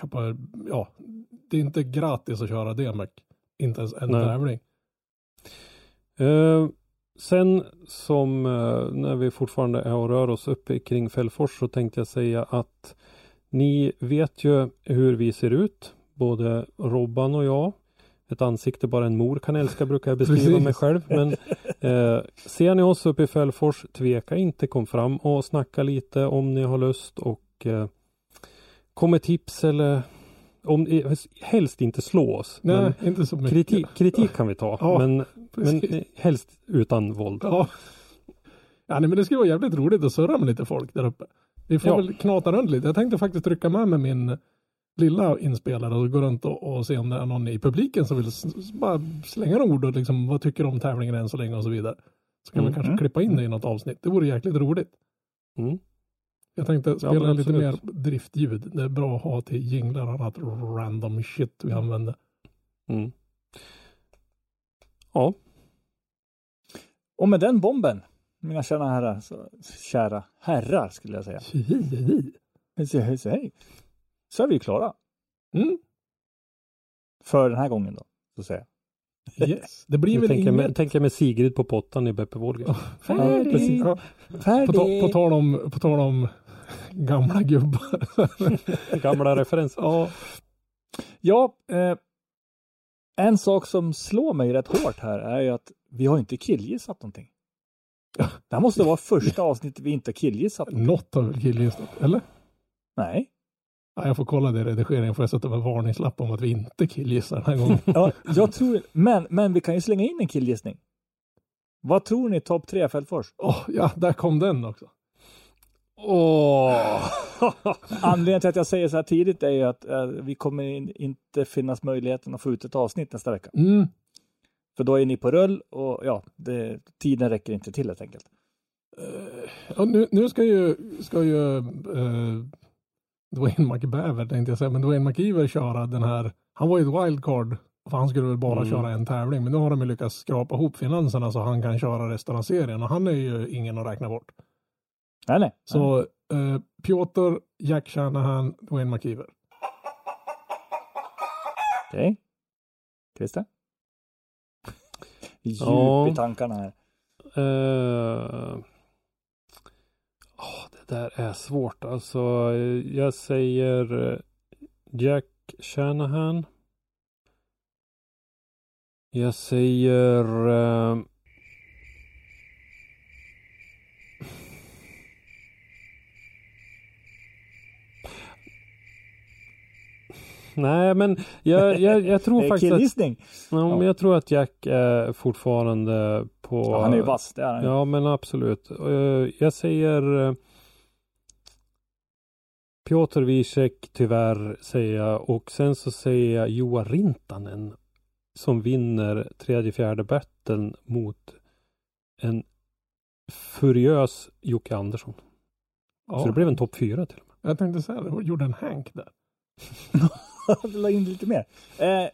C: köpa, ja, det är inte gratis att köra med inte ens en
B: Nej.
C: tävling.
B: Eh, sen som eh, när vi fortfarande är och rör oss uppe kring Fällfors så tänkte jag säga att ni vet ju hur vi ser ut, både Robban och jag. Ett ansikte bara en mor kan älska brukar jag beskriva mig själv. Men eh, ser ni oss uppe i Fällfors, tveka inte, kom fram och snacka lite om ni har lust och eh, kom med tips eller om, helst inte slå oss.
C: Nej, inte så mycket.
B: kritik, kritik kan vi ta,
C: Ja,
B: men men
C: Precis.
B: helst utan våld.
C: Ja. ja nej, men det skulle vara jävligt roligt att surra med lite folk där uppe. Vi får
B: Ja.
C: väl knata runt lite. Jag tänkte faktiskt trycka med mig min lilla inspelare och gå runt och, och se om det är någon i publiken som vill bara slänga några ord och liksom vad tycker om tävlingen än så länge och så vidare. Så kan
B: Mm.
C: kanske
A: Mm.
C: klippa in det i något avsnitt. Det vore jäkligt roligt.
B: Mm.
C: Jag tänkte spela
B: men
C: lite mer driftljud. Det är bra att ha till jinglar och annat random shit vi använder.
B: Mm. Ja,
A: Och med den bomben, mina kära herrar, så, kära herrar skulle jag säga. Så, så, hej. Så är vi klara.
C: Mm.
A: För den här gången då, så att säga.
C: Yes. Det blir väl
B: tänker jag,
C: inget...
B: med, tänker med Sigrid på pottan i Beppe Wolga.
C: Ja, precis. Ja. På, ta, på, tal om, på tal om gamla gubbar.
B: Gamla referenser.
C: ja,
A: Ja, eh, en sak som slår mig rätt hårt här är ju att vi har inte killgissat någonting. Det här måste vara första avsnittet vi inte har killgissat.
C: något har väl killgissat, eller?
A: Nej.
C: Ja, jag får kolla det i redigeringen, får jag sätta en varningslapp om att vi inte killgissar den här gången.
A: Ja, jag tror, men, men vi kan ju slänga in en killgissning. Vad tror ni topp tre Fällfors?
C: Åh, ja, där kom den också.
A: Åh! Anledningen till att jag säger så här tidigt är ju att eh, vi kommer in, inte finnas möjligheten att få ut ett avsnitt nästa vecka.
C: Mm.
A: För då är ni på rull och ja, det, tiden räcker inte till helt enkelt.
C: Ja, nu, nu ska ju, ska ju eh, Dwayne McBaver tänkte jag säga, men Dwayne McIver köra den här. Han var ju ett wildcard, för han skulle väl bara
B: Mm.
C: köra en tävling, men nu har de ju lyckats skrapa ihop finanserna så han kan köra resten av serien och han är ju ingen att räkna bort.
A: Nej, nej.
C: Så eh, Piotr, Jack Shanahan, Dwayne McIver.
A: Okej. Christer? Djup
B: Ja.
A: i tankarna här.
B: Eh, åh, det där är svårt. Alltså, jag säger eh, Jack Shanahan. Jag säger eh, Nej, men jag, jag, jag tror faktiskt att,
A: killgissning.
B: ja, men jag tror att Jack är fortfarande på...
A: Ja, han är ju vass, det är han.
B: Ja, men absolut. Eh, Jag säger eh, Piotr Wiesek tyvärr säger jag och sen så säger jag Joa Rintanen som vinner tredje fjärde battlen mot en furiös Jocke Andersson.
C: Ja,
B: Så det blev en topp fyra till och med.
C: Jag tänkte säga det, gjorde en Hank där.
A: Jag la in lite mer. Eh,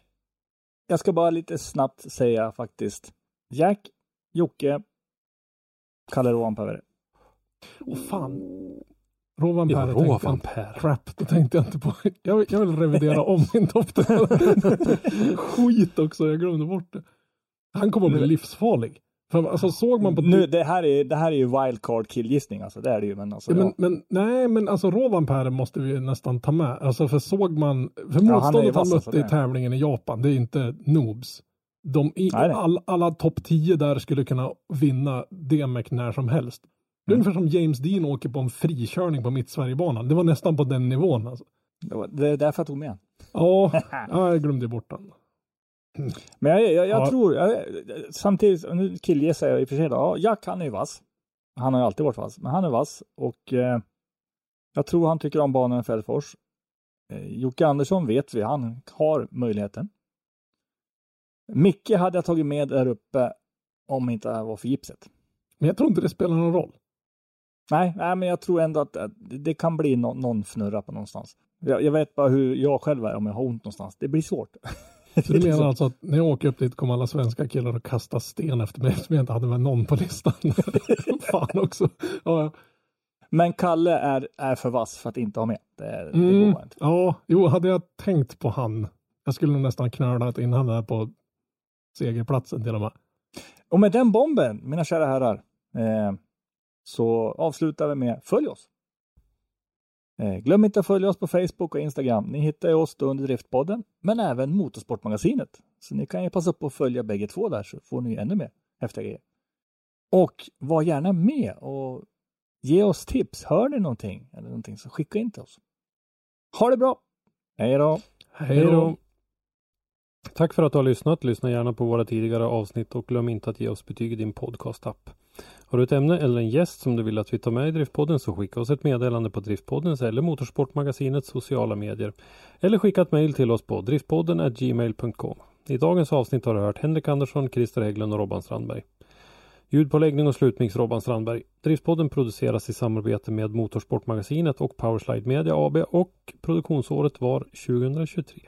A: jag ska bara lite snabbt säga faktiskt. Jack, Jocke, Kalle Rovanperä.
C: Åh fan. Rovan
B: Ja,
C: Per tänkte jag
B: Rovan
C: inte-
B: Per.
C: Crap, det tänkte jag inte på. Jag, vill- jag vill revidera om min topp. Skit också, jag glömde bort det. Han kommer att bli livsfarlig. Alltså såg man på...
A: Nu, det, här är, det här är ju wildcard killgissning alltså. Det är det ju. Men alltså,
C: Ja, men, men nej, men alltså Rovanperä måste vi nästan ta med. Alltså för såg man, för
A: Ja, han ju
C: motståndet han,
A: vass, alltså,
C: mötte i tävlingen i Japan, det är inte noobs. De i,
A: Nej, nej.
C: all, alla topp 10 där skulle kunna vinna DMEC när som helst. Det är
A: Mm.
C: ungefär som James Dean åker på en frikörning på Mittsverigebanan. Det var nästan på den nivån. Alltså.
A: det, var, det är därför jag tog med
C: Ja, ja, jag glömde bort den.
A: Men jag, jag, jag
C: Ja.
A: tror, jag, samtidigt, nu killgissar jag i och för sig då. Ja, Jack han är ju vass. Han har ju alltid varit vass, men han är vass och eh, jag tror han tycker om banan i Fällfors. Eh, Jocke Andersson vet vi, han har möjligheten. Micke hade jag tagit med där uppe om inte det här var för gipset.
C: Men jag tror inte det spelar någon roll.
A: Nej, nej men jag tror ändå att det kan bli nå- någon fnurra på någonstans. Jag, jag vet bara hur jag själv är om jag har ont någonstans. Det blir svårt.
C: Så du menar alltså att när jag åker upp dit kommer alla svenska killar att kasta sten efter mig eftersom jag inte hade med någon på listan? Fan också. Ja, ja.
A: Men Kalle är, är för vass för att inte ha med. Det, det
C: Mm,
A: går inte.
C: ja, jo, hade jag tänkt på han. Jag skulle nog nästan knölat in han där på segerplatsen till och med.
A: Och med den bomben, mina kära herrar, eh, så avslutar vi med följ oss. Eh, glöm inte att följa oss på Facebook och Instagram. Ni hittar ju oss då under Driftpodden, men även Motorsportmagasinet. Så ni kan ju passa på att följa bägge två där så får ni ännu mer häftiga grejer. Och var gärna med och ge oss tips. Hör ni någonting eller någonting så skicka in till oss. Ha det bra! Hej då!
B: Hej då! Tack för att du har lyssnat. Lyssna gärna på våra tidigare avsnitt och glöm inte att ge oss betyg i din podcast-app. Har du ett ämne eller en gäst som du vill att vi tar med i Driftpodden så skicka oss ett meddelande på Driftpoddens eller Motorsportmagasinets sociala medier. Eller skicka ett mejl till oss på driftpodden gmail.com. I dagens avsnitt har du hört Henrik Andersson, Christer Hägglund och Robban Strandberg. Ljudpåläggning och slutmix Robban Strandberg. Driftpodden produceras i samarbete med Motorsportmagasinet och Powerslide Media AB och produktionsåret var 2023.